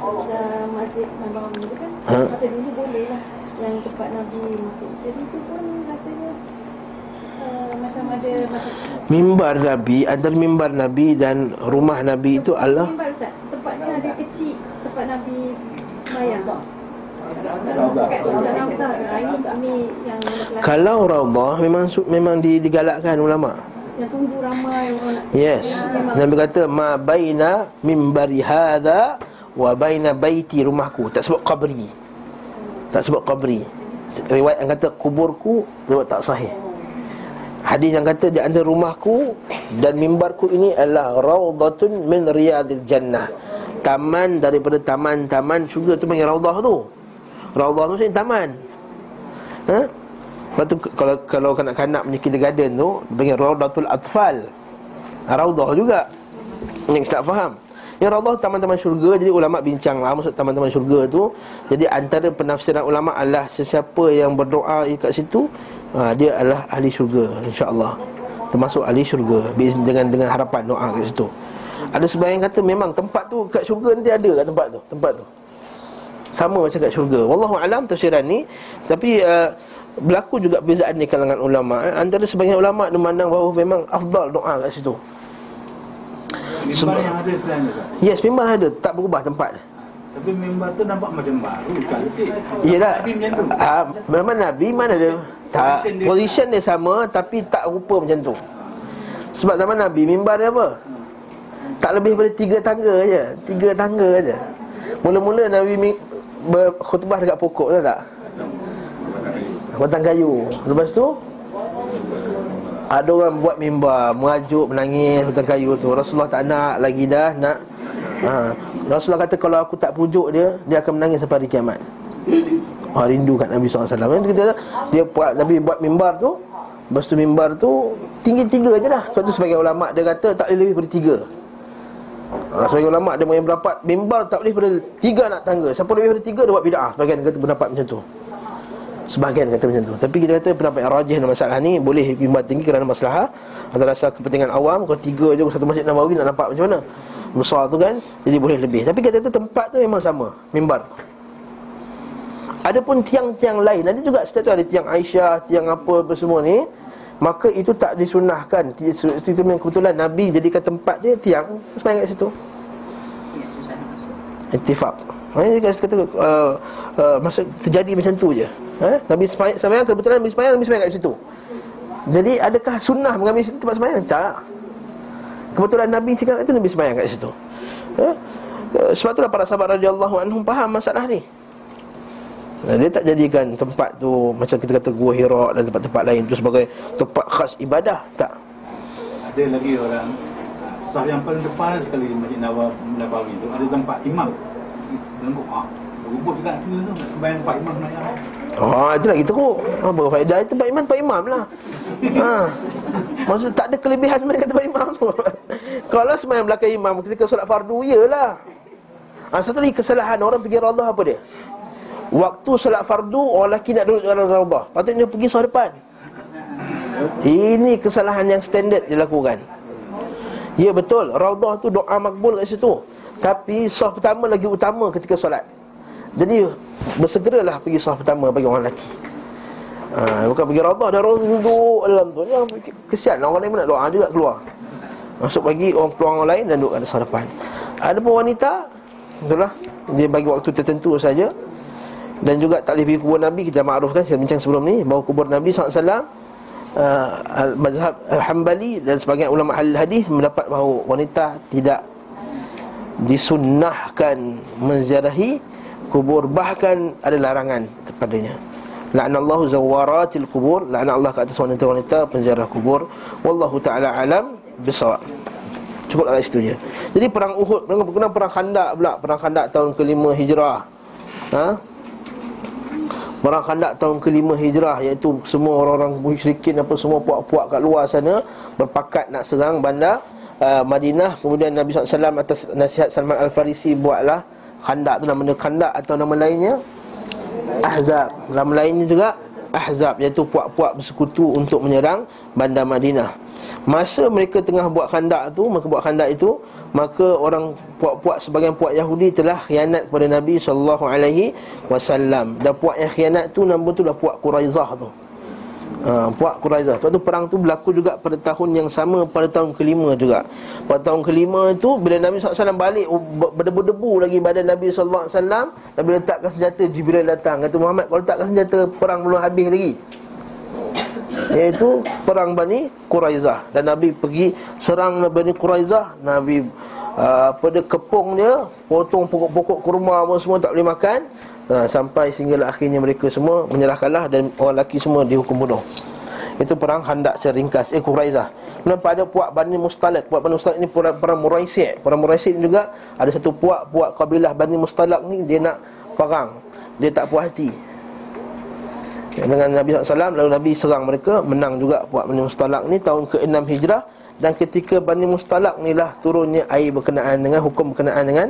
uh, masjid Nabawi tu kan. Ha? Masa dulu boleh lah yang tempat Nabi masuk. Jadi itu pun rasanya Mimbar Nabi Antara mimbar Nabi dan rumah Nabi itu Mimbar Ustaz Tempatnya ada kecil Tempat Nabi semayang kalau raudah memang memang digalakkan ulama. Yang tunggu ramai orang Yes. Nabi kata ma baina mimbari hadha wa baina baiti rumahku. Tak sebut qabri. Tak sebut qabri. Riwayat yang kata kuburku riwayat tak sahih. Hadis yang kata di antara rumahku dan mimbarku ini adalah raudhatun min riyadil jannah. Taman daripada taman-taman syurga tu panggil raudhah tu. Raudhah tu ni taman. Ha? Lepas tu kalau kalau kanak-kanak punya kindergarten tu panggil raudhatul atfal. Ha, raudhah juga. Yang tak faham. Yang raudhah taman-taman syurga jadi ulama bincang lah maksud taman-taman syurga tu. Jadi antara penafsiran ulama adalah sesiapa yang berdoa kat situ ha, dia adalah ahli syurga insya-Allah. Termasuk ahli syurga dengan dengan harapan doa kat situ. Ada sebahagian kata memang tempat tu kat syurga nanti ada kat tempat tu tempat tu. Sama macam kat syurga. Wallahu alam tafsiran ni. Tapi uh, berlaku juga perbezaan di kalangan ulama. Eh. antara sebahagian ulama memandang bahawa memang afdal doa kat situ. Mimbar yang ada selain itu Yes, memang ada. Tak berubah tempat Tapi mimbar tu nampak macam baru Cantik Yelah. Nabi macam tu. Memang Nabi mana ada tak, position dia sama Tapi tak rupa macam tu. Sebab zaman Nabi Mimbar dia apa? Tak lebih daripada tiga tangga je Tiga tangga je Mula-mula Nabi berkhutbah dekat pokok tu tak? Batang kayu. Lepas tu Ada orang buat mimbar Mengajuk, menangis Hutan kayu tu. Rasulullah tak nak lagi dah Nak ha. Rasulullah kata Kalau aku tak pujuk dia Dia akan menangis sampai hari kiamat. Ha, Rindu kat Nabi SAW Itu kita Dia buat Nabi buat mimbar tu. Lepas tu mimbar tu Tinggi tiga je dah Sebab tu sebagai ulama' dia kata Tak boleh lebih daripada tiga. Ha, Sebagai ulama' dia yang berdapat Mimbar tak boleh daripada tiga nak tangga. Siapa lebih daripada tiga Dia buat bida'ah Sebagian kata pendapat macam tu. Sebahagian kata macam tu. Tapi kita kata pendapat yang rajih dalam masalah ni Boleh mimbar tinggi kerana masalah Antara rasa kepentingan awam. Kalau tiga je satu masjid Nabawi nak nampak macam mana Besar tu kan Jadi boleh lebih. Tapi kata tempat tu memang sama Mimbar. Adapun tiang-tiang lain Ada juga setiap tu ada tiang Aisyah Tiang apa, apa semua ni Maka itu tak disunahkan. Itu, itu memang kebetulan Nabi jadikan tempat dia tiang Semayang kat situ. Intifak Ini kata uh, uh, masa terjadi macam tu je. Eh? Nabi semayang kebetulan Nabi semayang Nabi semayang kat situ. Jadi adakah sunnah mengambil situ tempat semayang? Tak Kebetulan Nabi cakap itu Nabi semayang kat situ eh? Uh, sebab itulah para sahabat radhiyallahu anhum faham masalah ni. Dia tak jadikan tempat tu macam kita kata Gua Hira dan tempat-tempat lain tu sebagai tempat khas ibadah, tak. Ada lagi orang sah yang paling depan sekali Masjid Nawawi Nabawi tu ada tempat imam. Dan kok ah, berubah juga tu tu sembahyang tempat imam nak Oh, itu lagi teruk. Apa faedah itu tempat imam tempat imam lah. ha. Maksud tak ada kelebihan mereka tempat imam tu. Kalau sembahyang belakang imam ketika solat fardu, iyalah. Ha, satu lagi kesalahan orang pergi raudah apa dia? Waktu solat fardu Orang lelaki nak duduk dalam raudah Patutnya dia pergi soal depan Ini kesalahan yang standard dilakukan Ya betul Raudah tu doa makbul kat situ Tapi soal pertama lagi utama ketika solat Jadi Bersegeralah pergi soal pertama bagi orang lelaki. Ha, Bukan pergi raudah Dan orang duduk dalam tu. Yang kesian Orang lain pun nak doa juga keluar. Masuk bagi orang keluar orang lain Dan duduk kat soal depan. Ada pun wanita Itulah Dia bagi waktu tertentu saja. Dan juga tak boleh pergi kubur Nabi Kita makrufkan, saya bincang sebelum ni. Bahawa kubur Nabi SAW uh, Al-Mazhab Al-Hambali Dan sebagian ulama al-hadis Mendapat bahawa wanita tidak Disunnahkan Menziarahi kubur Bahkan ada larangan kepadanya. La'anallahu zawaratil kubur La'an Allah ke atas wanita-wanita penziarah kubur. Wallahu ta'ala alam Bisawab. Cukup kat situ je Jadi perang Uhud Perang, perang khandak pula. Perang khandak tahun kelima hijrah. Ha? Perang Khandak tahun kelima hijrah Iaitu semua orang-orang musyrikin apa Semua puak-puak kat luar sana Berpakat nak serang bandar uh, Madinah. Kemudian Nabi SAW atas nasihat Salman Al-Farisi Buatlah Khandak tu nama Khandak atau nama lainnya? Ahzab. Nama lainnya juga Ahzab Iaitu puak-puak bersekutu untuk menyerang bandar Madinah. Masa mereka tengah buat khandak tu Maka buat khandak itu Maka orang puak-puak sebagian puak Yahudi telah khianat kepada Nabi SAW Dan puak yang khianat tu nama tu dah puak Quraizah tu ha, Puak Quraizah. Sebab tu perang tu berlaku juga pada tahun yang sama Pada tahun kelima juga. Pada tahun kelima itu Bila Nabi SAW balik Berdebu-debu lagi badan Nabi SAW Nabi letakkan senjata Jibril datang. Kata Muhammad kalau letakkan senjata Perang belum habis lagi. Iaitu perang Bani Quraizah. Dan Nabi pergi serang Bani Quraizah. Nabi uh, pada kepung dia Potong pokok-pokok kurma semua tak boleh makan uh, Sampai sehingga akhirnya mereka semua menyerahkanlah Dan orang lelaki semua dihukum bunuh. Itu perang handak seringkas. Eh Quraizah. Kemudian pada puak Bani Mustalak Puak Bani Mustalak ni perang, perang Muraisi' Perang Muraisi' ni juga Ada satu puak Puak kabilah Bani Mustalak ni Dia nak perang. Dia tak puas hati. Dengan Nabi SAW Lalu Nabi serang mereka Menang juga buat Bani Mustalak ni Tahun ke-6 Hijrah. Dan ketika Bani Mustalak ni lah Turunnya air berkenaan dengan Hukum berkenaan dengan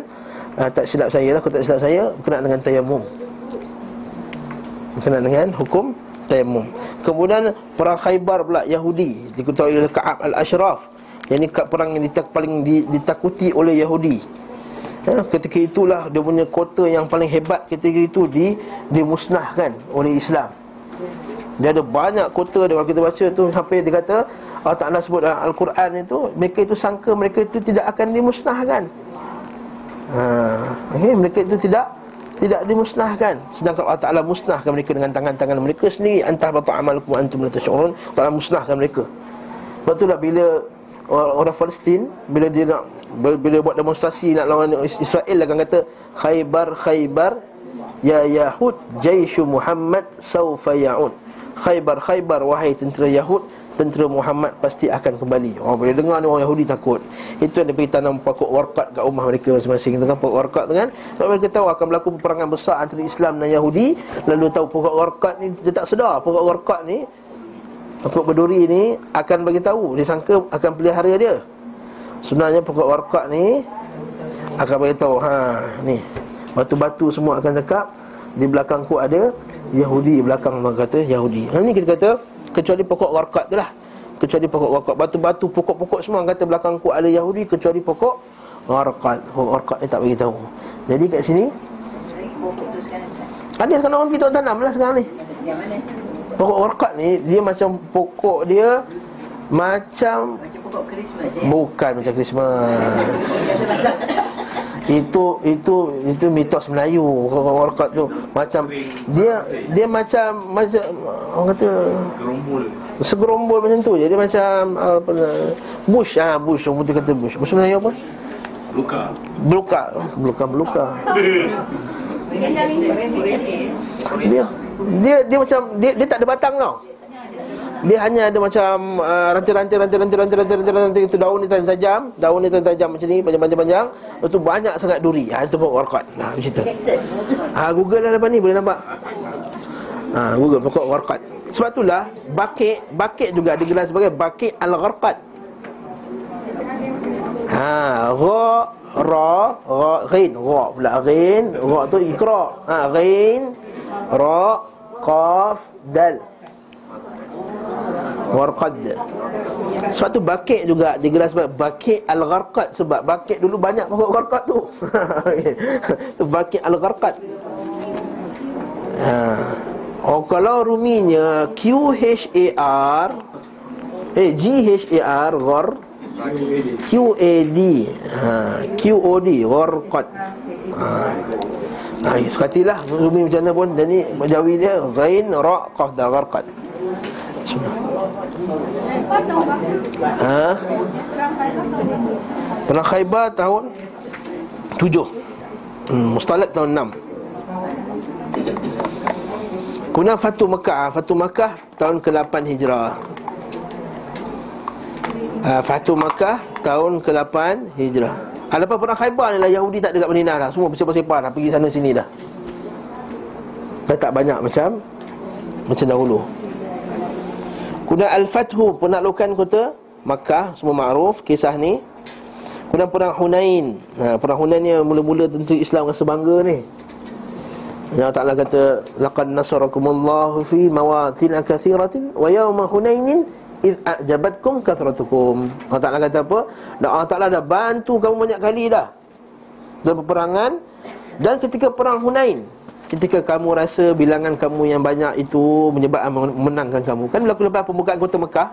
uh, Tak silap saya lah. Kalau tak silap saya Berkenaan dengan tayamum Berkenaan dengan hukum tayamum Kemudian Perang Khaybar pula Yahudi. Diketahui oleh Ka'ab Al-Ashraf. Yang ini perang yang ditak, paling ditakuti oleh Yahudi. Ya, Ketika itulah Dia punya kota yang paling hebat Ketika itu di, dimusnahkan oleh Islam. Dia ada banyak kota dia kalau kita baca tu sampai dia kata Allah Taala sebut dalam Al-Quran itu mereka itu sangka mereka itu tidak akan dimusnahkan. Ha, okay, mereka itu tidak tidak dimusnahkan. Sedangkan Allah Taala musnahkan mereka dengan tangan-tangan mereka sendiri. Antah batu amalkum antum la tashurun. Taala musnahkan mereka. Sebab itulah bila orang Palestin bila dia nak bila buat demonstrasi nak lawan Israel akan kata Khaybar Khaybar Ya Yahud Jaishu Muhammad Saufa Ya'ud Khaybar Khaybar Wahai tentera Yahud tentera Muhammad pasti akan kembali. Orang boleh dengar ni orang Yahudi takut. Itu yang dia pergi tanam pokok warqat kat rumah mereka masing-masing. Tengah pokok warqat tu kan. Sebab mereka tahu akan berlaku peperangan besar antara Islam dan Yahudi. Lalu tahu pokok warqat ni dia tak sedar pokok warqat ni pokok berduri ni akan bagi tahu. Dia sangka akan pelihara dia. Sebenarnya pokok warqat ni akan bagi tahu ha ni batu-batu semua akan cakap di belakangku ada Yahudi belakang orang kata Yahudi. Ha ni kita kata kecuali pokok warqat tu lah. Kecuali pokok warqat. Batu-batu pokok-pokok semua kata belakangku ada Yahudi kecuali pokok warqat. Pokok warqat ni tak bagi tahu. Jadi kat sini ada sekarang orang pergi tok tanam lah sekarang ni. Pokok warqat ni dia macam pokok dia macam Christmas ya. bukan macam Christmas. Itu itu itu mitos Melayu. Warqat tu macam dia dia macam macam orang kata Gerombol segerombol macam tu jadi macam apa bush. Ah bush. Orang putih kata bush. Bush Melayu apa? Luka beluka beluka beluka ini dia dia dia macam dia dia tak ada batang tau dia hanya ada macam uh, rantai-rantai rantai-rantai rantai-rantai rantai-rantai itu daun ni tajam daun ni tajam macam ni panjang-panjang lepas tu banyak sangat duri. Ha itu pokok warqat nah macam tu. Ha Google lah depan ni boleh nampak? Ha Google pokok warqat sebab itulah bakit bakit juga digelar sebagai bakit al-gharqat ha ra ra ra ghin ra pula ghin ra tu ikra ha ghin ra qaf dal warqad. Sebab tu bakit juga digelar sebagai bakit al-gharqad. Sebab bakit dulu banyak pokok gharqad tu. Bakit al-gharqad. Ha oh kalau ruminya Q H A R eh ghar. Q A D. Ha Q O D gharqad. Ha Ha, sekatilah Rumi macam mana pun. Dan ni Jawi dia Ghain Ra' Qaf Dah Gharqad? Ha? Perang Khaybar tahun 7 hmm, Mustalak tahun 6 Kemudian Fatu Mekah. Fatu Mekah tahun ke-8 Hijrah. Uh, Fatu Mekah tahun ke-8 Hijrah. Ah, lepas perang Khaybar ni lah Yahudi tak dekat Madinah dah. Semua bersepah-sepah dah Pergi sana sini dah. Dah tak banyak macam Macam dahulu Kemudian Al-Fathu Penaklukan kota Makkah Semua makruf Kisah ni. Kemudian perang Hunain. Ha, Perang Hunain ni Mula-mula tentu Islam rasa bangga ni. Yang Ta'ala kata Laqad nasarakumullahu fi mawatin kathiratin Wa yawma hunainin Id a'jabatkum kathratukum. Allah Ta'ala kata apa? Allah Ta'ala dah bantu kamu banyak kali dah Dalam peperangan. Dan ketika perang Hunain Ketika kamu rasa bilangan kamu yang banyak itu Menyebabkan memenangkan kamu Kan berlaku lepas pembukaan kota Mekah.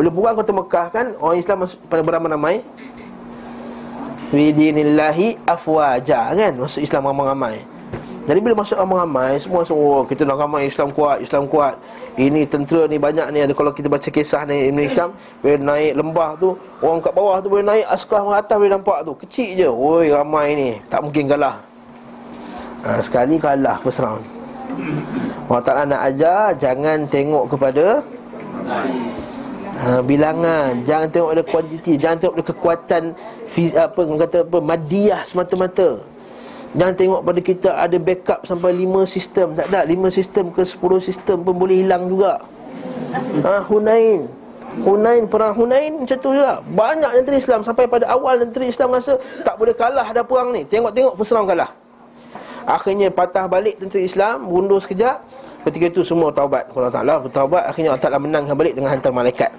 Bila buka kota Mekah kan Orang Islam masuk pada beramai-ramai. Widinillahi afwaja kan Masuk Islam ramai-ramai. Jadi bila masuk ramai-ramai Semua semua oh, Kita nak ramai Islam kuat Islam kuat. Ini tentera ni banyak ni ada Kalau kita baca kisah ni Ibn Hisham Bila naik lembah tu Orang kat bawah tu boleh naik Askar atas boleh nampak tu Kecil je. Oi ramai ni. Tak mungkin kalah ha, Sekali kalah first round. Allah Ta'ala nak ajar Jangan tengok kepada ha, Bilangan. Jangan tengok pada kuantiti Jangan tengok pada kekuatan fiz, apa, kata apa Madiah semata-mata. Jangan tengok pada kita ada backup sampai 5 sistem. Tak ada 5 sistem ke 10 sistem pun boleh hilang juga. Ha, Hunain. Hunain, perang Hunain macam tu juga. Banyak negeri Islam. Sampai pada awal negeri Islam rasa Tak boleh kalah ada perang ni. Tengok-tengok first round kalah Akhirnya patah balik tentera Islam Mundur sekejap. Ketika itu semua taubat. Allah Ta'ala bertaubat Akhirnya Allah Ta'ala menangkan balik dengan hantar malaikat.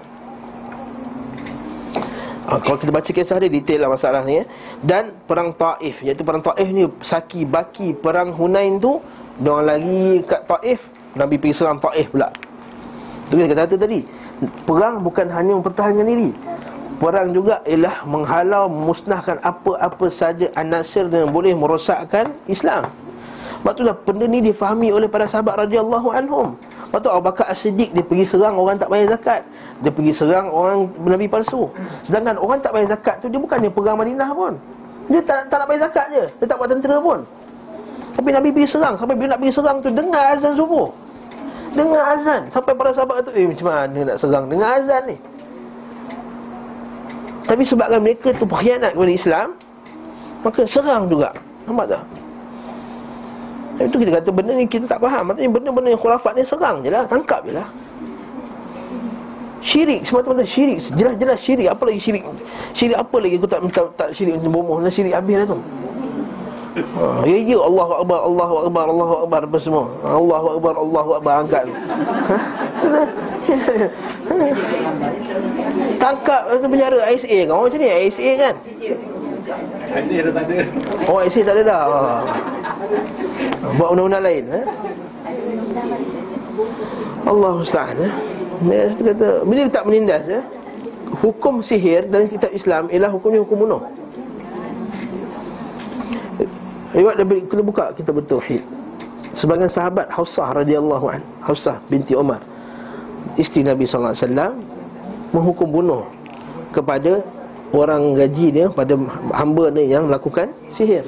Ha, kalau kita baca kisah dia detail lah masalah ni ya. Dan perang Taif. Iaitu perang Taif ni Saki baki perang Hunain tu Diorang lagi kat Taif Nabi pergi serang Taif pula. Itu kita kata tadi Perang bukan hanya mempertahankan diri Perang juga ialah menghalau Musnahkan apa-apa saja Anasir yang boleh merosakkan Islam. Sebab itulah benda ni difahami oleh para sahabat radhiyallahu anhum. Lepas tu Abu Bakar As-Siddiq dia pergi serang orang tak bayar zakat. Dia pergi serang orang Nabi palsu. Sedangkan orang tak bayar zakat tu dia bukannya perang Madinah pun. Dia tak, tak nak bayar zakat je. Dia tak buat tentera pun. Tapi Nabi pergi serang. Sampai bila nak pergi serang tu dengar azan subuh. Dengar azan. Sampai para sahabat tu Eh macam mana nak serang? Dengar azan ni Tapi sebabkan mereka tu Berkhianat kepada Islam Maka serang juga. Nampak tak? Itu kita kata benda ni kita tak faham. Maksudnya benda-benda yang khurafat ni serang je lah Tangkap je lah. Syirik semata-mata syirik. Jelas-jelas syirik. Apa lagi syirik? Syirik apa lagi aku tak minta tak syirik untuk bomoh? Syirik habis lah tu ha, Ya ya Allah Akbar Allah Akbar Allah Akbar Apa semua. Allah Akbar Allah Akbar Angkat. Ha? Tangkap tu penjara ISA kan? Macam ni ISA kan? ISA dah tak ada. Oh ISA tak ada dah. Buat undang-undang lain eh? Allah Ustaz eh? Dia kata Bila tak menindas eh? Hukum sihir dalam kitab Islam Ialah hukumnya hukum bunuh Riwayat dia kita buka kita betul hid. Sebagian sahabat Hafsah radhiyallahu an, Hafsah binti Umar, isteri Nabi sallallahu alaihi wasallam menghukum bunuh kepada orang gaji dia pada hamba dia yang melakukan sihir.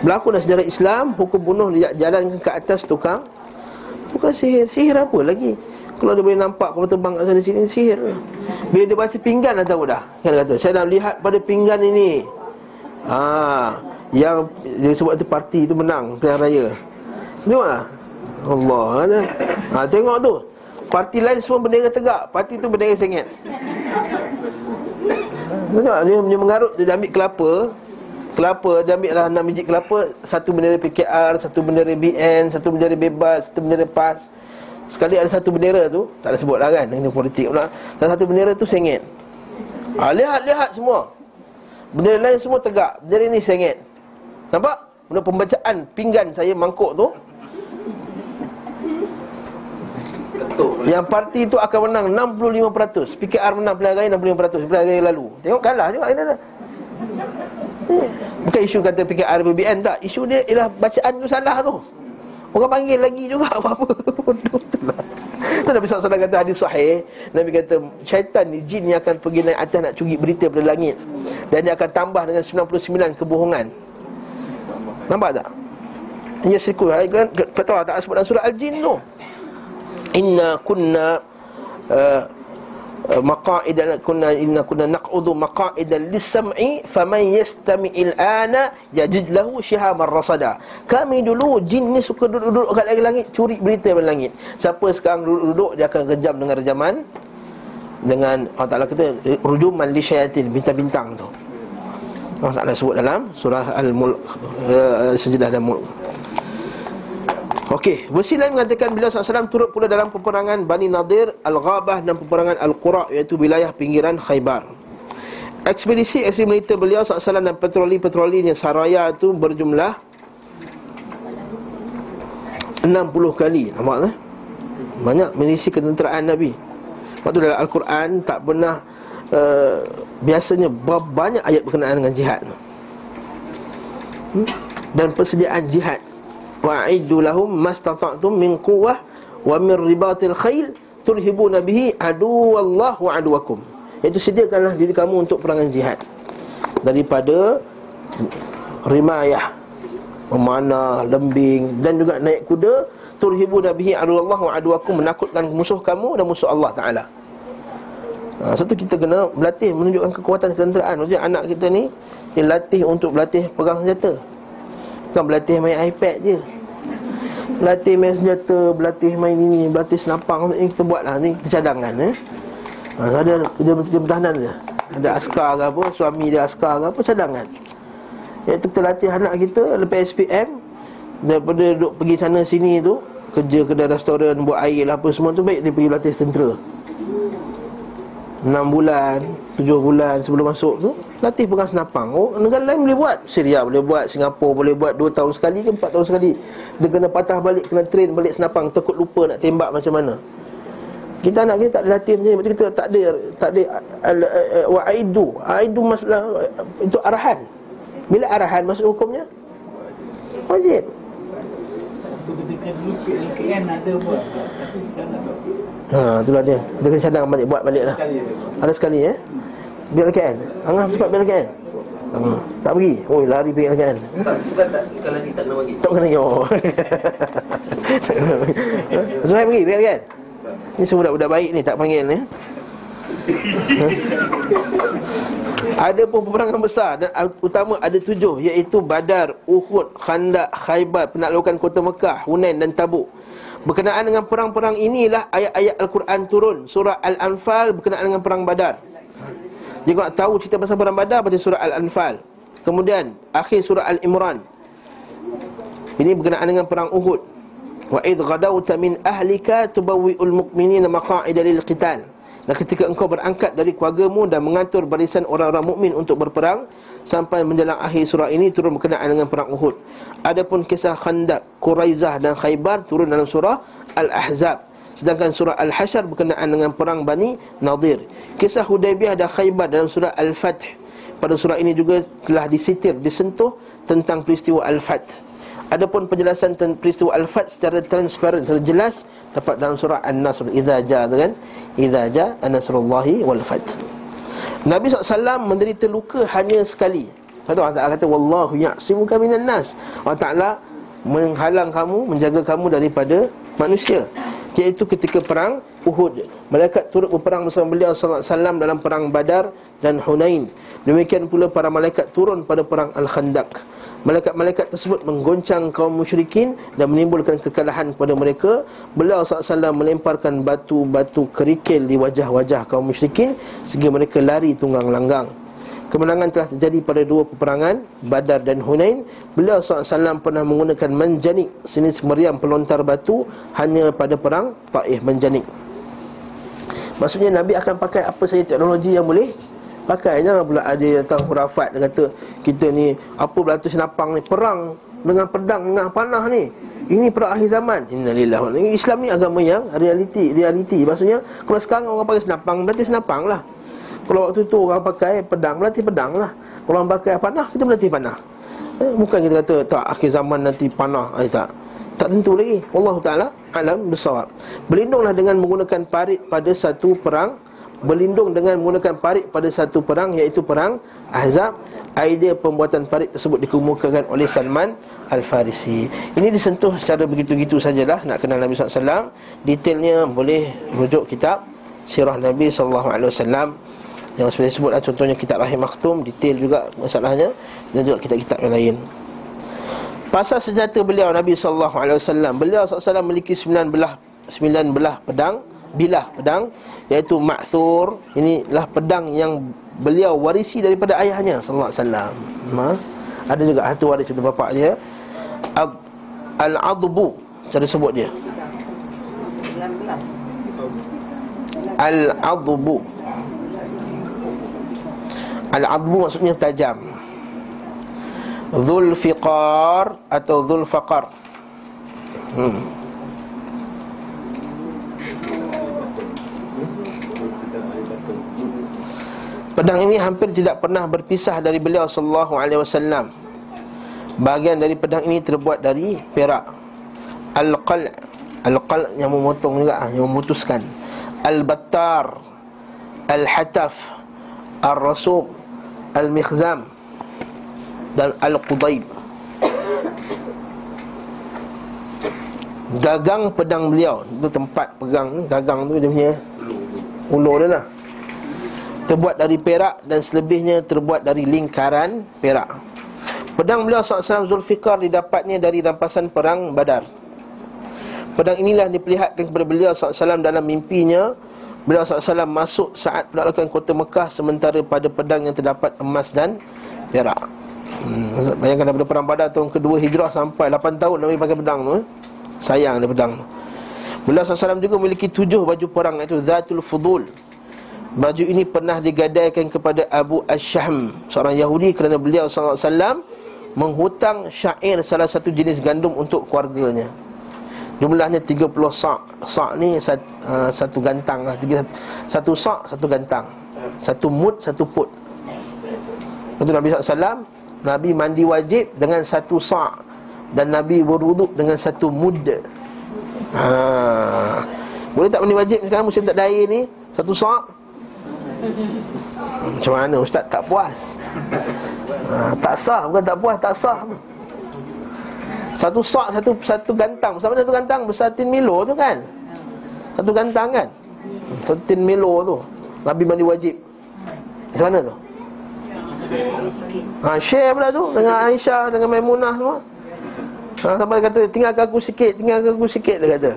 Berlaku dalam sejarah Islam hukum bunuh dia jalan ke atas tukang bukan sihir. Sihir apa lagi? Kalau dia boleh nampak kalau terbang kat sana sini sihir. Bila dia baca pinggan dah tahu dah. Kan kata, saya dah lihat pada pinggan ini. Ah, yang dia sebut tu parti tu menang pilihan raya. Tengok tak? Allah kata. Ha, tengok tu. Parti lain semua bendera tegak, parti tu bendera sengit. Tengok dia, dia mengarut dia ambil kelapa, kelapa dia ambil lah 6 biji kelapa, satu bendera PKR, satu bendera BN, satu bendera bebas, satu bendera PAS. Sekali ada satu bendera tu, tak ada sebut lah kan, ini politik pula. Dan satu bendera tu sengit. Ha, lihat, lihat semua. Bendera lain semua tegak, bendera ni sengit. Nampak? Menurut pembacaan pinggan saya mangkuk tu. Yang parti tu akan menang 65% PKR menang pilihan raya 65% Pilihan raya lalu. Tengok kalah juga kita tu. Eh, Bukan isu kata PKR BBN tak. Isu dia ialah bacaan tu salah tu. Orang panggil lagi juga Apa-apa Tu. Nabi SAW kata hadis sahih. Nabi kata syaitan ni jin ni akan pergi naik atas nak curi berita pada langit. Dan dia akan tambah dengan 99 kebohongan Nampak tak? Ya sikul kan tahu tak sebut dalam surah Al-Jin tu. Inna kunna uh, uh maqa'ida kunna inna kunna naq'udu maqa'ida lis-sam'i faman yastami'il ana yajid lahu rasada. Kami dulu jin ni suka duduk-duduk kat langit curi berita dari langit. Siapa sekarang duduk-duduk dia akan kejam dengan rejaman dengan Allah Taala kata rujuman li syayatin bintang-bintang tu. Allah Ta'ala sebut dalam surah Al-Mulk uh, Sejedah dan Mulk Okey, versi lain mengatakan beliau SAW turut pula dalam peperangan Bani Nadir, Al-Ghabah dan peperangan Al-Qura iaitu wilayah pinggiran Khaybar. Ekspedisi ekspedisi militer beliau SAW dan patroli-patrolinya Saraya itu berjumlah 60 kali. Nampak tak? Banyak milisi ketenteraan Nabi. Waktu dalam Al-Quran tak pernah uh, biasanya banyak ayat berkenaan dengan jihad hmm? dan persediaan jihad. Wa'iddu lahum mastata'tum min quwwah wa min ribatil khail turhibuna bihi aduwallahu aduwakum. Iaitu sediakanlah diri kamu untuk perangan jihad. Daripada rimayah memanah, lembing dan juga naik kuda turhibuna bihi aduwallahu aduwakum menakutkan musuh kamu dan musuh Allah taala ha, Satu kita kena berlatih menunjukkan kekuatan ketenteraan. Maksudnya anak kita ni Dia latih untuk berlatih pegang senjata. Bukan berlatih main iPad je. Berlatih main senjata Berlatih main ini Berlatih senapang Ini kita buat lah Ni kita cadangan eh? ha, Ada kerja menteri pertahanan dia Ada askar ke apa Suami dia askar ke apa Cadangan Iaitu kita latih anak kita Lepas SPM Daripada duduk pergi sana sini tu Kerja kedai restoran Buat air lah apa semua tu Baik dia pergi latih tentera 6 bulan, 7 bulan sebelum masuk tu Latih pegang senapang. Oh, negara lain boleh buat. Syria boleh buat, Singapura boleh buat 2 tahun sekali ke 4 tahun sekali. Dia kena patah balik, kena train balik senapang. Takut lupa nak tembak macam mana. Kita anak kita tak ada latih macam ni. Kita tak ada Tak ada Wa aidu. Aidu masalah Itu arahan. Bila arahan masuk hukumnya? Wajib. Satu ketika dulu PLKN ada buat Tapi sekarang tak Ha, itulah dia. Dia kena cadang balik, buat balik lah. Ada sekali eh. KN. Angah cepat KN. hmm. Tak pergi? Oh lari pergi kan Kalau dia tak nak bagi Tak kena yo Zuhair pergi pergi kan Ni semua budak-budak baik ni tak panggil ni ada pun peperangan besar dan utama ada tujuh iaitu Badar, Uhud, Khandaq, Khaybar, penaklukan kota Mekah, Hunain dan Tabuk. Berkenaan dengan perang-perang inilah ayat-ayat Al-Quran turun. Surah Al-Anfal berkenaan dengan perang Badar. Jika nak tahu cerita pasal perang Badar baca surah Al-Anfal. Kemudian akhir surah Al-Imran. Ini berkenaan dengan perang Uhud. Wa idh ghadawta min ahlika tubawwi'ul mu'minina maqa'ida lil qital. Dan ketika engkau berangkat dari keluargamu dan mengatur barisan orang-orang mukmin untuk berperang sampai menjelang akhir surah ini turun berkenaan dengan perang Uhud. Adapun kisah Khandaq, Quraizah dan Khaybar turun dalam surah Al-Ahzab. Sedangkan surah Al-Hasyr berkenaan dengan perang Bani Nadir. Kisah Hudaybiyah dan Khaybar dalam surah Al-Fath. Pada surah ini juga telah disitir, disentuh tentang peristiwa Al-Fath. Adapun penjelasan tentang peristiwa Al-Fat secara transparan, secara jelas dapat dalam surah An-Nasr idza jaa kan idza jaa an-nasrullahi wal fath. Nabi SAW menderita luka hanya sekali. Kata Allah Ta'ala kata wallahu ya'simuka minan nas. Allah Ta'ala menghalang kamu, menjaga kamu daripada manusia. Iaitu ketika perang Uhud. Malaikat turut berperang bersama beliau sallallahu alaihi wasallam dalam perang Badar dan Hunain. Demikian pula para malaikat turun pada perang Al-Khandaq. Malaikat-malaikat tersebut menggoncang kaum musyrikin dan menimbulkan kekalahan kepada mereka. Beliau SAW melemparkan batu-batu kerikil di wajah-wajah kaum musyrikin sehingga mereka lari tunggang langgang. Kemenangan telah terjadi pada dua peperangan, Badar dan Hunain. Beliau SAW pernah menggunakan menjanik, sejenis meriam pelontar batu hanya pada perang Taif menjanik. Maksudnya Nabi akan pakai apa saja teknologi yang boleh Pakai. Jangan pula ada yang tahu hurafat Dia kata kita ni Apa berlaku senapang ni Perang dengan pedang dengan panah ni. Ini perang akhir zaman Innalillah Islam ni agama yang realiti realiti. Maksudnya kalau sekarang orang pakai senapang Berarti senapang lah Kalau waktu tu orang pakai pedang Berarti pedang lah. Kalau orang pakai panah Kita berarti panah. Eh, Bukan kita kata Tak akhir zaman nanti panah. Eh, Tak. Tak tentu lagi. Allah Ta'ala alam bersawab Berlindunglah dengan menggunakan parit pada satu perang. Berlindung dengan menggunakan parit pada satu perang iaitu perang Ahzab. Idea pembuatan parit tersebut dikemukakan oleh Salman Al-Farisi. Ini disentuh secara begitu-gitu sajalah nak kenal Nabi SAW detailnya boleh rujuk kitab sirah Nabi SAW yang seperti disebutlah contohnya kitab Rahim Maktum detail juga masalahnya. Dan juga kitab-kitab yang lain. Pasal senjata beliau Nabi SAW Beliau SAW memiliki sembilan belah Sembilan belah pedang bilah pedang iaitu ma'thur. Inilah pedang yang beliau warisi daripada ayahnya wasallam. Ha? ada juga satu waris daripada bapak dia. Al-adbu cara sebut dia. Al-adbu al-adbu maksudnya tajam Zulfiqar atau Zulfaqar hmm. Pedang ini hampir tidak pernah berpisah dari beliau sallallahu alaihi wasallam. Bahagian dari pedang ini terbuat dari perak. Al-qal' al-qal' yang memotong juga yang memutuskan. Al-battar al-hataf al-rasub al-mikhzam dan al-qudayb. Gagang pedang beliau Itu tempat pegang Gagang tu dia punya Ulur dia lah terbuat dari perak dan selebihnya terbuat dari lingkaran perak. Pedang beliau SAW Zulfikar didapatnya dari rampasan perang Badar. Pedang inilah diperlihatkan kepada beliau SAW dalam mimpinya. Beliau SAW masuk saat penaklukan kota Mekah sementara pada pedang yang terdapat emas dan perak. Hmm, bayangkan daripada perang Badar tahun kedua hijrah sampai 8 tahun Nabi pakai pedang tu. Eh? Sayang dia pedang tu. Beliau SAW juga memiliki tujuh baju perang iaitu Zatul Fudul Baju ini pernah digadaikan kepada Abu Ash-Shahm Seorang Yahudi kerana beliau SAW Menghutang syair salah satu jenis gandum untuk keluarganya Jumlahnya 30 sa' Sa' ni sat, uh, satu gantang lah. Tiga, Satu sa' satu gantang. Satu mud satu put. Untuk Nabi SAW Nabi mandi wajib dengan satu sa' Dan Nabi berwuduk dengan satu mud. Ha. Boleh tak mandi wajib sekarang? Musim tak air ni. Satu sa' Macam mana? Ustaz tak puas. Ha, Tak sah. Bukan tak puas Tak sah Satu sak satu satu gantang Sama satu gantang besar tin milo tu kan Satu gantang kan Satu tin milo tu Nabi mandi wajib Macam mana tu Ha, share pula tu dengan Aisyah dengan Maimunah semua. Ha, sampai dia kata tinggalkan aku sikit, tinggalkan aku sikit dia kata.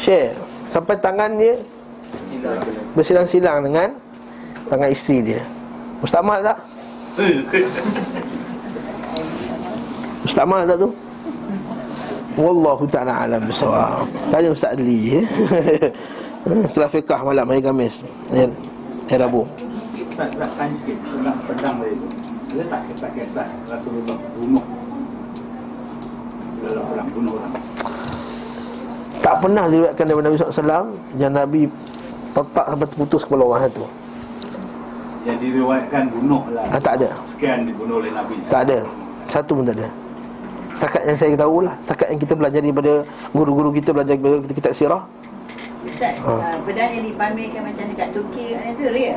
Share sampai tangan dia bersilang-silang dengan tangan isteri dia. Ustaz Mal tak? Ustaz Mal tak tu? Wallahu ta'ala alam bisawab. Tanya Ustaz Ali ya. Kelas fiqah malam hari Khamis. Hari, hari Rabu. Tak tak tanya sikit tentang pedang tadi tu. Dia tak tak kisah Rasulullah bunuh dalam perang bunuh orang. Tak pernah diriwayatkan daripada Nabi SAW Yang Nabi tetap sampai terputus kepala orang satu Yang diriwayatkan bunuh lah. ah, Tak ada Sekian dibunuh oleh Nabi. Tak ada Satu pun tak ada Setakat yang saya tahu lah Setakat yang kita belajar daripada Guru-guru kita belajar daripada kitab sirah Ustaz, Ha. uh, pedang yang dipamerkan macam dekat Turki itu real.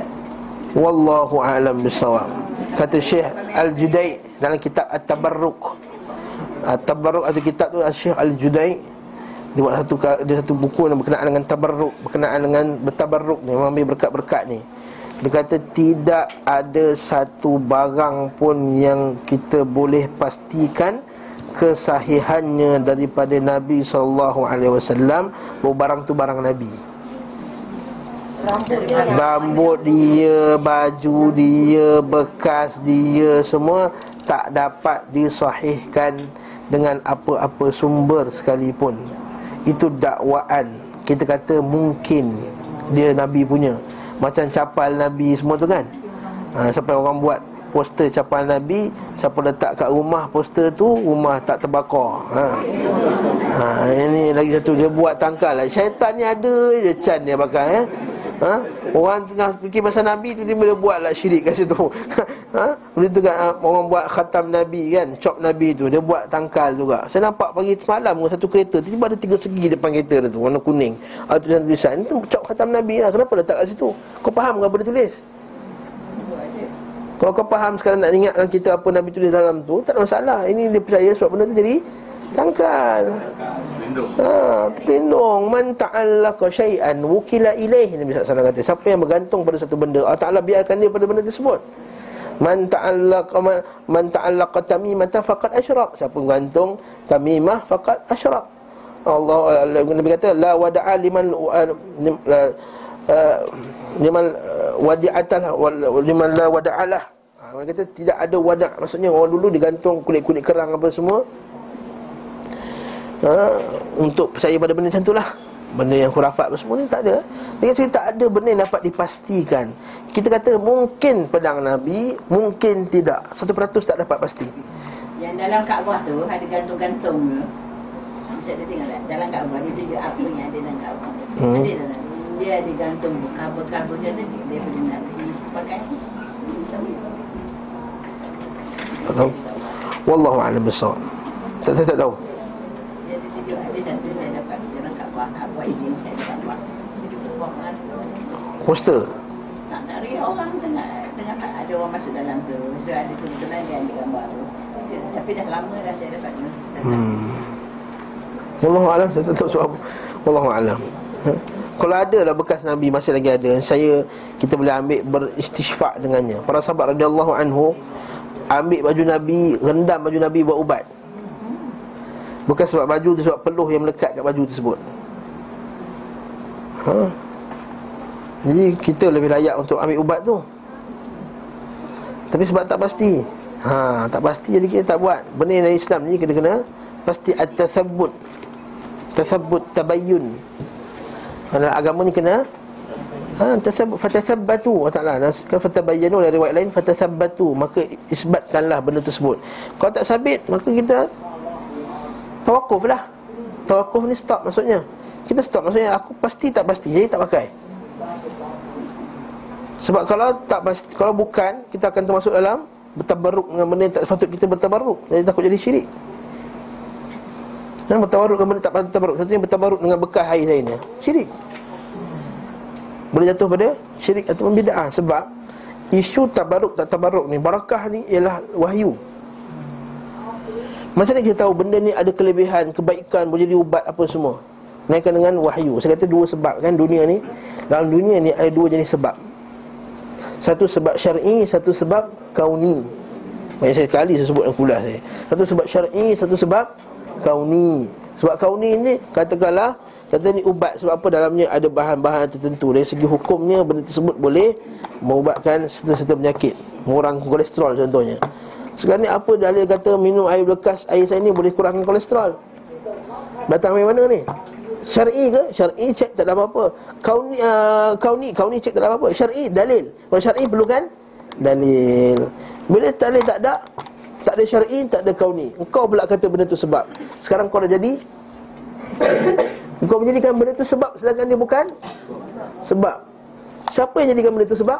Wallahu a'lam bisawab Kata Syekh Al-Judai Dalam kitab At-Tabarruk At-Tabarruk atau kitab tu Syekh Al-Judai dia buat satu dia satu buku yang berkenaan dengan tabarruk, berkenaan dengan bertabarruk ni, mengambil berkat-berkat ni. Dia kata tidak ada satu barang pun yang kita boleh pastikan kesahihannya daripada Nabi sallallahu alaihi wasallam bahawa barang tu barang Nabi. Rambut dia, baju dia, bekas dia semua tak dapat disahihkan dengan apa-apa sumber sekalipun. Itu dakwaan. Kita kata mungkin dia Nabi punya. Macam capal Nabi semua tu kan. Ha, sampai orang buat poster capal Nabi, siapa letak kat rumah poster tu, rumah tak terbakar. Ha. Ha, ini lagi satu dia buat tangkal lah. Syaitan ni ada je can dia pakai eh. Ha? Orang tengah fikir pasal Nabi Tiba-tiba dia buat lah syirik kat situ ha? Benda tu kan Orang buat khatam Nabi kan Cop Nabi tu Dia buat tangkal juga Saya nampak pagi semalam Satu kereta Tiba-tiba ada tiga segi depan kereta dia tu Warna kuning Ada tulisan-tulisan Itu cop khatam Nabi lah Kenapa letak kat situ Kau faham ke apa dia tulis kalau kau faham sekarang nak ingatkan kita apa Nabi tulis dalam tu Tak ada masalah. Ini dia percaya sebab benda tu jadi Tangkal. Ha, terlindung. Man ta'allaqa syai'an Wukila ilaih Nabi SAW kata. Siapa yang bergantung pada satu benda Allah Ta'ala biarkan dia pada benda tersebut. Man ta'allaqa Man, man ta'allaqa tamimata Faqad asyraq Siapa bergantung Tamimah Faqad asyraq Allah Nabi kata La wada'a liman uh, la, uh, Liman uh, wadi'atah Liman la wada'alah ha, Dia kata tidak ada wada' Maksudnya orang dulu digantung kulit-kulit kerang apa semua ha, Untuk percaya pada benda macam tu lah Benda yang khurafat apa semua ni tak ada Dia kata tak ada benda yang dapat dipastikan Kita kata mungkin pedang Nabi Mungkin tidak Satu peratus tak dapat pasti Yang dalam Kaabah tu ada gantung-gantung tu. Saya tengok tak? Dalam Kaabah dia tunjuk apa yang ada dalam Kaabah. Hmm. Ada dalam. Dia ada gantung kabel-kabel dia ada daripada Nabi pakai. Tak tahu Wallahu a'lam bissawab tak, tak, tak tahu Dia ada ada satu saya dapat saya buat Poster tak tak ada orang tengah tengah ada orang masuk dalam tu. Dia ada kebetulan dia ambil gambar tu. Tapi dah lama dah saya dapat tu. hmm. Wallahu a'lam saya tak tahu sebab apa Wallahu a'lam ha? Kalau ada lah bekas Nabi masih lagi ada. Saya kita boleh ambil beristighfar dengannya. Para sahabat radhiyallahu anhu Ambil baju Nabi Rendam baju Nabi buat ubat. Bukan sebab baju tu Sebab peluh yang melekat kat baju tersebut. Ha? Jadi kita lebih layak untuk ambil ubat tu. Tapi sebab tak pasti. Ha, Tak pasti jadi kita tak buat. Benda dari Islam ni kena kena Pasti at-tathabbut Tathabbut tabayyun Dalam agama ni kena Ha, fatathabbatu Allah Taala kan fatabayyanu dari riwayat lain fatathabbatu maka isbatkanlah benda tersebut. Kalau tak sabit maka kita tawakuf lah. Tawakuf ni stop maksudnya. Kita stop maksudnya aku pasti tak pasti jadi tak pakai. Sebab kalau tak pasti kalau bukan kita akan termasuk dalam bertabarruk dengan benda yang tak patut kita bertabarruk. Jadi takut jadi syirik. Dan bertabarruk dengan benda tak patut bertabarruk. Satunya bertabarruk dengan bekas air lainnya. Syirik. Boleh jatuh pada syirik ataupun bid'ah Sebab isu tabaruk tak tabaruk ni Barakah ni ialah wahyu Macam mana kita tahu benda ni ada kelebihan Kebaikan boleh jadi ubat apa semua Naikkan dengan wahyu Saya kata dua sebab kan dunia ni Dalam dunia ni ada dua jenis sebab Satu sebab syar'i Satu sebab kauni Banyak saya kali saya sebut dalam kuliah saya Satu sebab syar'i Satu sebab kauni Sebab kauni ni katakanlah Kata ni ubat. Sebab apa dalamnya ada bahan-bahan tertentu. Dari segi hukumnya benda tersebut boleh Mengubatkan serta-serta penyakit. Mengurangkan kolesterol contohnya. Sekarang ni apa dalil kata minum air bekas Air saya ni boleh kurangkan kolesterol? Datang dari mana ni? Syar'i ke? Syar'i cek tak ada apa-apa. Kau ni, uh, kau ni, kau ni cek tak ada apa-apa. Syar'i, dalil. Kalau syar'i perlukan Dalil. Bila dalil tak ada Tak ada syar'i, tak ada kau ni Kau pula kata benda tu sebab. Sekarang kau dah jadi Kau menjadikan benda tu sebab Sedangkan dia bukan Sebab. Siapa yang jadikan benda tu sebab?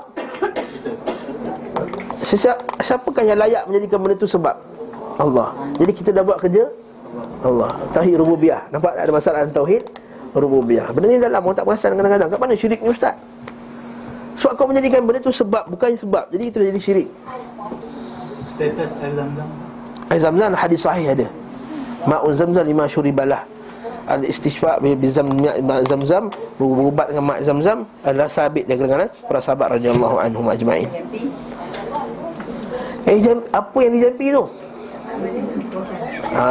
Siapa, siapakah yang layak menjadikan benda tu sebab? Allah. Jadi kita dah buat kerja? Allah. Tauhid rububiyah Nampak tak ada masalah tauhid rububiyah Benda ni dalam orang tak perasan kadang-kadang. Kat mana syirik ni ustaz? Sebab kau menjadikan benda tu sebab Bukannya sebab. Jadi kita dah jadi syirik Status air zam-zam? Air zam-zam hadis sahih ada. Ma'un zam-zam lima syuribalah. Al istishfa' bi zam ma' zam-zam berubat dengan mak zam-zam adalah sabit dari kalangan para sahabat radhiyallahu anhum ajma'in. Eh jam apa yang dijampi tu? Ha.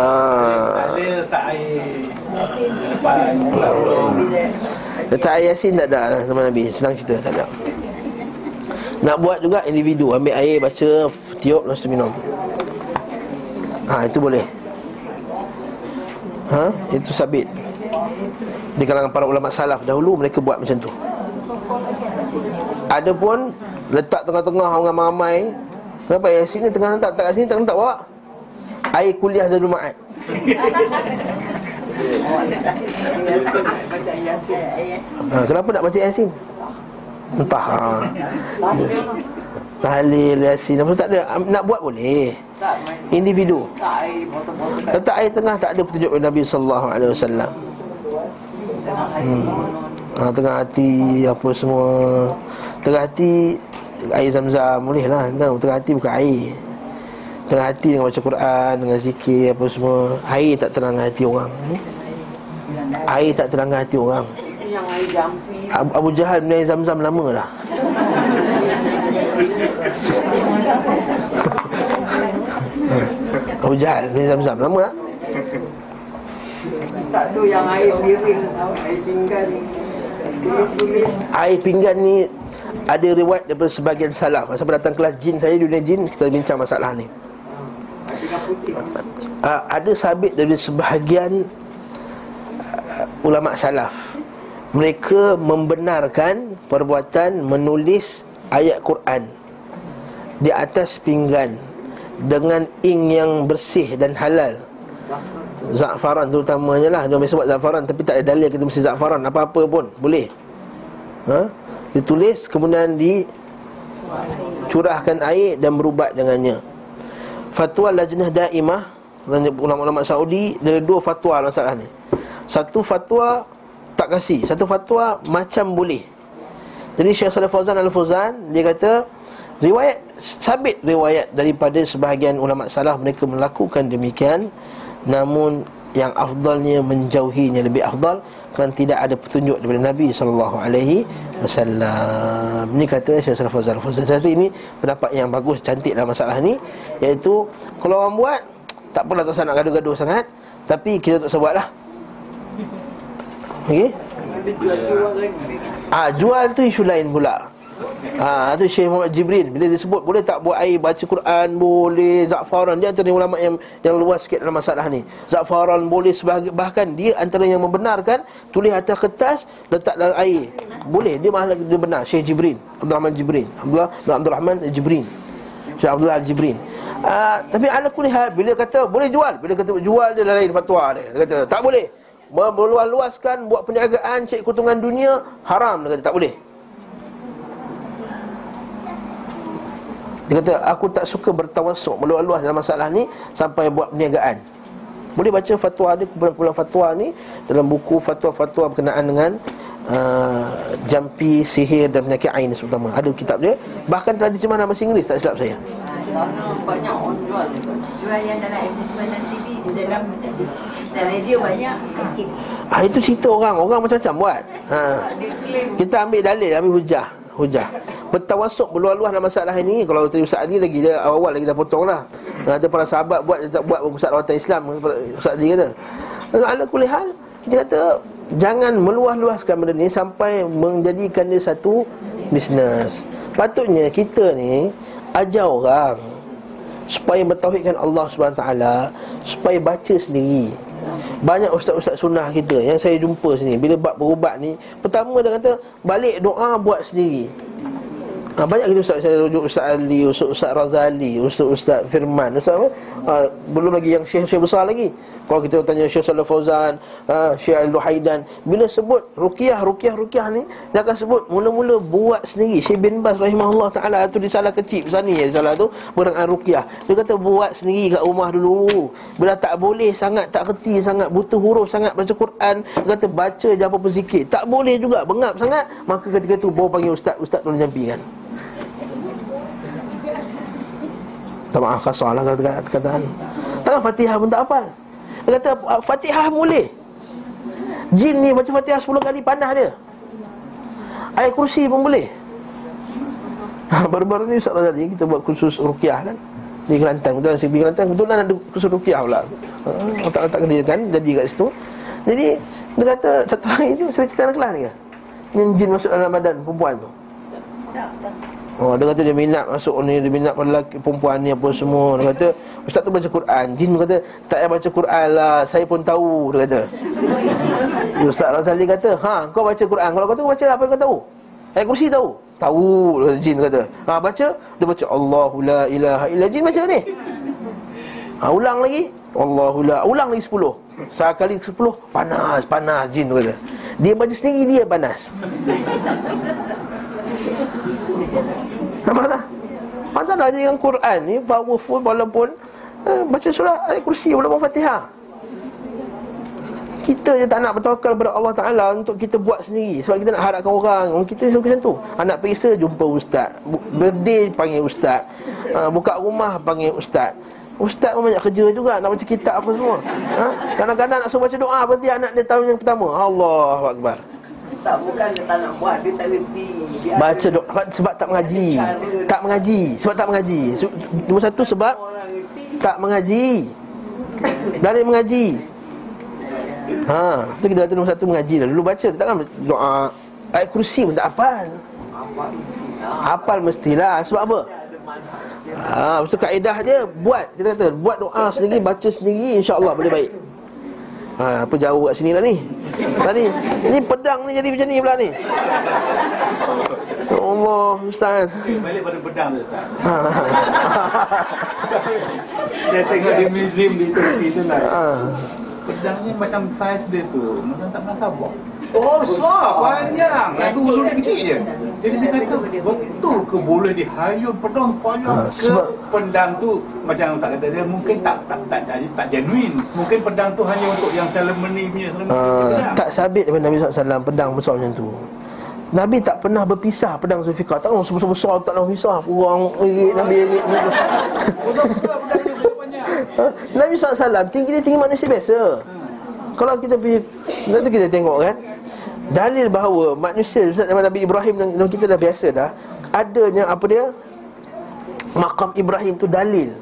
Letak air yasin tak ada lah zaman Nabi. Senang cerita tak ada. Nak buat juga individu. Ambil air baca Tiup lepas tu minum Ha itu boleh Ha itu sabit Di kalangan para ulama salaf dahulu Mereka buat macam tu Ada pun Letak tengah-tengah orang ramai Kenapa yasin ni tengah letak Tak kat sini tengah letak bawa Air kuliah Zadul Ma'ad. Yasin. ha, Kenapa nak baca yasin? Entah ha. Tahlil yasin Apa tak ada. Nak buat boleh. Individu. Letak air tengah tak ada petunjuk Nabi sallallahu alaihi wasallam. Hmm. Ha, tengah hati apa semua. Tengah hati Air zam-zam boleh lah. Tengah hati bukan air. Tengah hati dengan baca Quran Dengan zikir apa semua. Air tak terangkan hati orang. Hmm? Air tak terangkan hati orang. Air Abu Jahal minum air zam-zam lama dah Abu Jahal minum air zam-zam lama tak? Tak tu yang air piring air pinggan. Tulis-tulis. Air pinggan ni ada riwayat daripada sebagian salaf Masa datang kelas jin saya dunia jin Kita bincang masalah ni uh, Ada sabit dari sebahagian uh, Ulama salaf Mereka membenarkan Perbuatan menulis Ayat Quran Di atas pinggan Dengan ink yang bersih dan halal. Za'faran. Terutamanya lah. Dia sebut za'faran Tapi tak ada dalil kita mesti za'faran. Apa-apa pun Boleh. Ha? Ditulis Kemudian Dicurahkan air Dan berubat dengannya. Fatwa Lajnah Daimah Ulama-ulama Saudi Dari dua fatwa masalah ni. Satu fatwa Tak kasih Satu fatwa Macam boleh. Jadi Syekh Salih Fauzan Al-Fauzan Dia kata Riwayat Sabit riwayat Daripada sebahagian ulama salah Mereka melakukan demikian Namun yang afdalnya menjauhinya lebih afdal kerana tidak ada petunjuk daripada Nabi sallallahu alaihi wasallam. Ini kata Syekh Salaf Fazal Fazal. Ini pendapat yang bagus cantik dalam masalah ni iaitu kalau orang buat tak apalah tak usah nak gaduh-gaduh sangat tapi kita tak usah buatlah. Okey? Ah jual tu isu lain pula. Ha, itu Syekh Muhammad Jibril. Bila dia sebut boleh tak buat air baca Quran Boleh Za'faran. Dia antara ulama yang yang luas sikit dalam masalah ni. Za'faran boleh sebahagian Bahkan dia antara yang membenarkan Tulis atas kertas Letak dalam air. Boleh Dia malah dia benar. Syekh Jibril Abdul Rahman Jibril. Abdullah bin Abdul Rahman Jibril. Syekh Abdullah Jibril. Uh, Tapi ala kulihat Bila kata boleh jual Bila kata jual dia lain fatwa dia. Dia kata tak boleh. Meluas-luaskan Buat perniagaan Cek keuntungan dunia Haram Dia kata tak boleh Dia kata aku tak suka bertawasuk meluas-luas dalam masalah ni sampai buat perniagaan. Boleh baca fatwa dia kumpulan-kumpulan fatwa ni dalam buku fatwa-fatwa berkenaan dengan uh, jampi sihir dan penyakit ain terutama. Ada kitab dia bahkan telah diterjemahkan dalam bahasa Inggeris tak silap saya? Banyak orang jual. Jual yang dalam advertisement dan TV Dalam dan radio banyak ah, itu cerita orang. Orang macam-macam buat. Ha. Kita ambil dalil ambil hujah hujah. Bertawasuk berluah-luah dalam masalah ini. Kalau tadi Ustaz Ali lagi dia awal-awal lagi dah potong lah. Ada para sahabat buat dia tak buat Ustaz Rawatan Islam. Ustaz Ali kata ala kulli hal kita kata jangan meluah-luaskan benda ni sampai menjadikan dia satu bisnes. Patutnya kita ni ajar orang supaya bertauhidkan Allah taala supaya baca sendiri banyak ustaz-ustaz sunnah kita yang saya jumpa sini bila bab berubat ni pertama dia kata balik doa buat sendiri Ha, banyak kita ustaz saya rujuk Ustaz Ali, Ustaz, Ustaz Razali, Ustaz Ustaz Firman, Ustaz apa? Ha, belum lagi yang syekh-syekh besar lagi. Kalau kita tanya Syekh Saleh Fauzan, ha, Syekh Al-Luhaidan, bila sebut ruqyah, ruqyah, ruqyah ni dia akan sebut mula-mula buat sendiri. Syekh bin Baz rahimahullah taala tu di salah kecil besar ni ya salah tu berang ruqyah. Dia kata buat sendiri kat rumah dulu. Bila tak boleh sangat tak kerti sangat butuh huruf sangat baca Quran, dia kata baca je apa-apa zikir. Tak boleh juga bengap sangat, maka ketika tu bawa panggil ustaz, ustaz tolong jampikan. Tak maaf kasar lah kata kataan Takkan Fatihah pun tak apa Dia kata "Ah, Fatihah boleh. Jin ni baca Fatihah 10 kali panah dia. Ayat kursi pun boleh. Ha, Baru-baru ni Ustaz Razali Kita buat khusus rukiah kan. Di Kelantan Betul? Di Kelantan Kebetulan ada khusus rukiah pula. Ha, Letak-letak dia kan Jadi kat situ. Jadi Dia kata Satu hari tu Saya cerita anak kelas ni ke? Yang jin masuk dalam badan perempuan tu Oh, dia kata dia minat masuk ni, dia minat pada lelaki perempuan ni apa semua. Dia kata, ustaz tu baca Quran. Jin kata, tak payah baca Quran lah, saya pun tahu, dia kata. Ustaz Razali kata, ha, kau baca Quran. Kalau kau tu baca apa yang kau tahu? Ayat kursi tahu? Tahu, kata, jin kata. Ha, baca, dia baca Allahu la ilaha illa jin baca ni. Ha, ulang lagi. Allahu la, ulang lagi 10. Sekali ke 10, panas, panas jin tu kata. Dia baca sendiri dia panas. Nampak tak? Pantas lah dengan Quran ni Powerful walaupun eh, Baca surah ayat kursi walaupun fatihah. Kita je tak nak bertawakal kepada Allah Ta'ala Untuk kita buat sendiri. Sebab kita nak harapkan orang. Kita suka macam tu. Anak periksa jumpa ustaz. Birthday panggil ustaz. Ha, Buka rumah panggil ustaz. Ustaz pun banyak kerja juga Nak baca kitab apa semua. Ha? Kadang-kadang nak suruh baca doa Berarti anak dia tahun yang pertama. Allah Akbar Tak bukan dia tak nak buat, dia tak reti. Dia Baca doa Sebab tak mengaji Tak mengaji Sebab tak mengaji Nombor satu sebab. Tak mengaji Dari mengaji Ha, tu kita kata nombor satu mengaji lah. Dulu baca, takkan doa ayat kursi pun tak hafal. Hafal mestilah. Sebab apa? Ha, lepas tu kaedah dia buat kita kata buat doa sendiri, baca sendiri insya-Allah boleh baik. Ha, apa jauh kat sini lah ni? Tadi ni pedang ni jadi macam ni pula ni. Ya Allah, Ustaz. Balik pada pedang tu Ustaz. Ha. Saya tengok di museum di Turki tu lah. ha. Pedangnya macam saiz dia tu Macam tak pernah sabar besar, panjang Lalu ulu dia kecil je. Jadi saya kata Betul ke boleh dihayun pedang fire Ah, ke pedang tu? Macam Ustaz kata dia Mungkin tak tak tak, tak, tak genuine. Mungkin pedang tu hanya untuk yang ceremony punya ceremony. Uh, tak? sabit daripada Nabi SAW Pedang besar macam tu. Nabi tak pernah berpisah pedang Zulfikar. Tak tahu besar-besar tak nak pisah Orang irit, Nabi irit panjang Ha? Nabi SAW tinggi dia tinggi manusia biasa. Kalau kita pergi Nanti kita tengok kan Dalil bahawa manusia Ustaz zaman Nabi Ibrahim dan kita dah biasa dah Adanya apa dia Makam Ibrahim tu dalil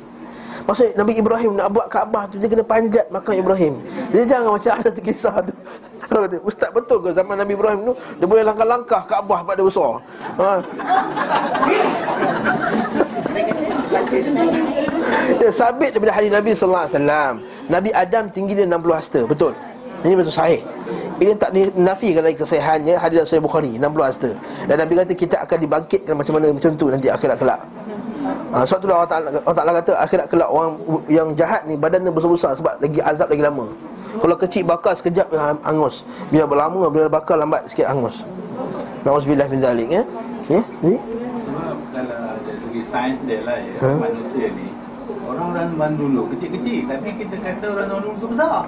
Maksudnya Nabi Ibrahim nak buat Kaabah tu Dia kena panjat makam Ibrahim Dia jangan macam ada tu kisah tu Ustaz betul ke zaman Nabi Ibrahim tu Dia boleh langkah-langkah Kaabah pada besar ha? Sabit daripada hadis Nabi wasallam. Nabi Adam tinggi dia 60 hasta, betul. Ini betul sahih. Ini tak dinafikan lagi kesahihannya hadis dalam Sahih Bukhari 60 hasta. Dan Nabi kata kita akan dibangkitkan macam mana macam tu nanti akhirat kelak. Ha, sebab itulah Allah Ta'ala, Allah Ta'ala kata akhirat kelak orang yang jahat ni badan dia besar-besar sebab lagi azab lagi lama. Kalau kecil bakar sekejap angus. Biar berlama bila bakar lambat sikit angus. Nauzubillah min zalik ya. Ya, ni. Sebab kalau dari segi sains dia lah ya, Ha? manusia ni Orang-orang zaman dulu kecil-kecil Tapi kita kata orang zaman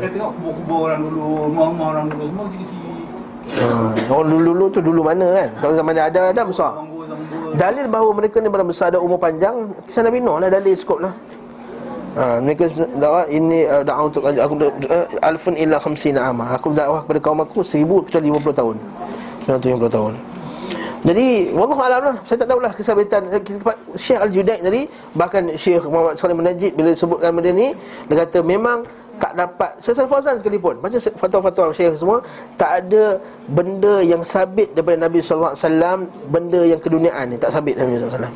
tengok kubur-kubur orang dulu, rumah-rumah orang dulu semua kecil-kecil. ha, Orang dulu-dulu tu dulu mana kan Kalau zaman Adam Adam besar. Dalil bahawa mereka ni benar besar ada umur panjang Kisah Nabi Nuh lah dalil skop lah Ha, mereka dakwah ini uh, dakwah untuk aku uh, alfun illa khamsina ama. Aku dakwah kepada kaum aku 1000 kecuali 50 tahun. Kecuali 50 tahun. Jadi wallahu alam lah Saya tak tahulah kesabitan eh, Syekh Al-Judaid tadi Bahkan Syekh Muhammad Salim Najib Bila sebutkan benda ni Dia kata memang tak dapat. Syekh Fauzan sekalipun Baca fatwa-fatwa Syekh semua. Tak ada benda yang sabit Daripada Nabi SAW Benda yang keduniaan ni Tak sabit Nabi SAW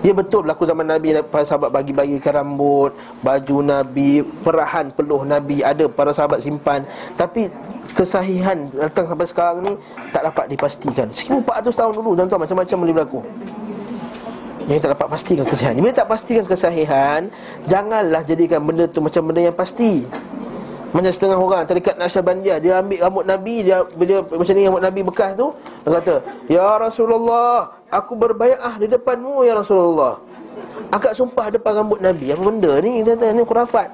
Ya betul berlaku zaman Nabi Para sahabat bagi-bagikan rambut Baju Nabi Perahan peluh Nabi Ada para sahabat simpan. Tapi kesahihan datang sampai sekarang ni Tak dapat dipastikan. 1400 tahun dulu Tuan-tuan macam-macam boleh berlaku yang tak dapat pastikan kesahihan. Bila tak pastikan kesahihan Janganlah jadikan benda tu macam benda yang pasti. Macam setengah orang Tarikat Nasyabandiyah Dia ambil rambut Nabi Dia bila macam ni rambut Nabi bekas tu Dia kata Ya Rasulullah Aku berbayah di depanmu Ya Rasulullah. Akak sumpah depan rambut Nabi Apa benda ni? Dia kata ni khurafat.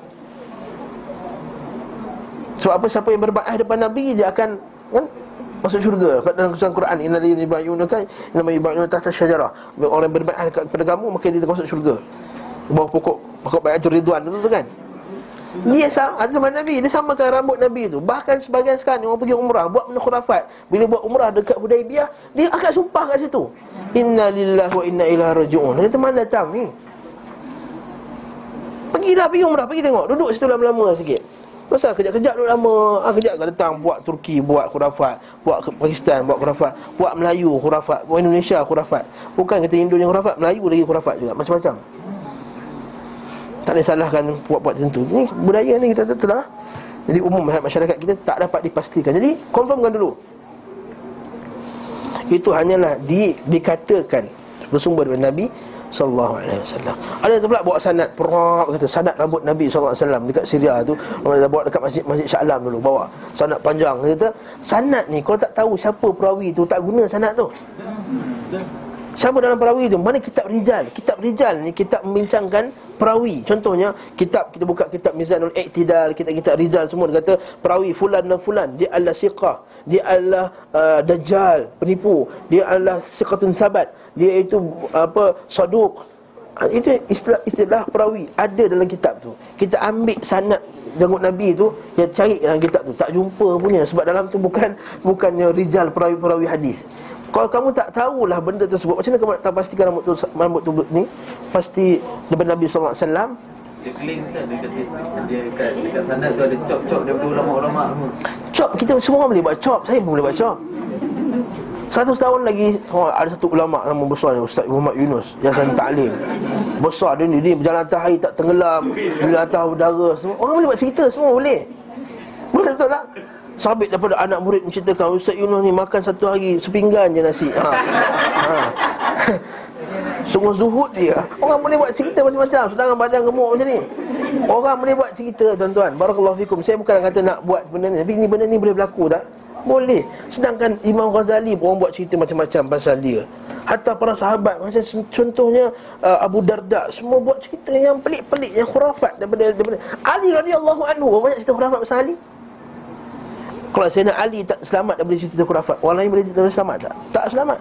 Sebab apa? Siapa yang berbayah depan Nabi Dia akan kan, Masuk syurga. Kat dalam kesusahan Quran Inna lillahi yubayunaka Inna ma yubayunaka tahta syajarah. Orang yang berbayah dekat kepada kamu Maka dia akan masuk syurga bawah pokok Pokok bayatul ridwan tu kan? Dia sama, ada zaman Nabi. Dia samakan rambut Nabi tu? Bahkan sebagian sekarang Orang pergi umrah Buat benda khurafat. Bila buat umrah dekat Hudaibiyah Dia akad sumpah kat situ. Inna lillahi wa inna ilaha raji'un. Dia kata mana datang ni. Pergilah pergi umrah Pergi tengok. Duduk situ lama-lama sikit Pasal kejap-kejap duduk lama. Ah, Kejap kan datang Buat Turki Buat khurafat Buat Pakistan Buat khurafat Buat Melayu khurafat Buat Indonesia khurafat. Bukan kita Hindu yang khurafat Melayu lagi khurafat juga Macam-macam. Tak boleh salahkan buat-buat tertentu Ni budaya ni kita telah Jadi umum masyarakat kita tak dapat dipastikan. Jadi confirmkan dulu. Itu hanyalah di, dikatakan Bersumber daripada Nabi Sallallahu alaihi wasallam. Ada tu pula bawa sanad perak kata sanad rambut Nabi sallallahu alaihi wasallam dekat Syria tu orang dah bawa dekat masjid Masjid Sya'lam dulu bawa sanad panjang kata sanad ni kalau tak tahu siapa perawi tu tak guna sanad tu. Siapa dalam perawi tu? Mana kitab rijal? Kitab rijal ni kitab membincangkan perawi. Contohnya kitab kita buka kitab Mizanul Iktidal, kitab-kitab rijal semua dia kata perawi fulan dan fulan dia adalah siqah, dia adalah uh, dajjal, penipu, dia adalah siqatun sabat, dia itu apa saduq. Ah, Itu istilah istilah perawi ada dalam kitab tu. Kita ambil sanad janggut Nabi tu Dia cari dalam kitab tu. Tak jumpa punya Sebab dalam tu bukan Bukannya rijal perawi-perawi hadis. Kalau kamu tak tahulah benda tersebut Macam mana kamu nak tahu pastikan rambut tu, rambut tu ni? Pasti daripada Nabi SAW Dia claim Ustaz Dia kata Dia kat, dekat sana tu ada cop-cop Daripada ulama-ulama semua. Chop, kita semua boleh buat chop. Saya pun boleh buat chop Satu tahun lagi oh, Ada satu ulama nama besar ni Ustaz Muhammad Yunus. Yayasan Ta'lim. Besar dia ni Dia berjalan atas air tak tenggelam. Dia atas udara semua. Orang boleh buat cerita Semua boleh. Boleh betul tak? Sabit daripada anak murid menceritakan Ustaz Yunus ni makan satu hari sepinggan je nasi. Ha. ha. Sungguh zuhud dia. Orang boleh buat cerita macam-macam. Sedangkan badan gemuk macam ni. Orang boleh buat cerita tuan-tuan. Barakallahu fikum. Saya bukan kata nak buat benda ni Tapi ni benda ni boleh berlaku tak? Boleh. Sedangkan Imam Ghazali Orang buat cerita macam-macam pasal dia. Hatta para sahabat Macam contohnya uh, Abu Darda Semua buat cerita yang pelik-pelik Yang khurafat daripada, daripada Ali radhiyallahu anhu. Banyak cerita khurafat pasal Ali? Kalau Sayyidina Ali tak selamat daripada cerita khurafat. Orang lain boleh cerita selamat tak? Tak selamat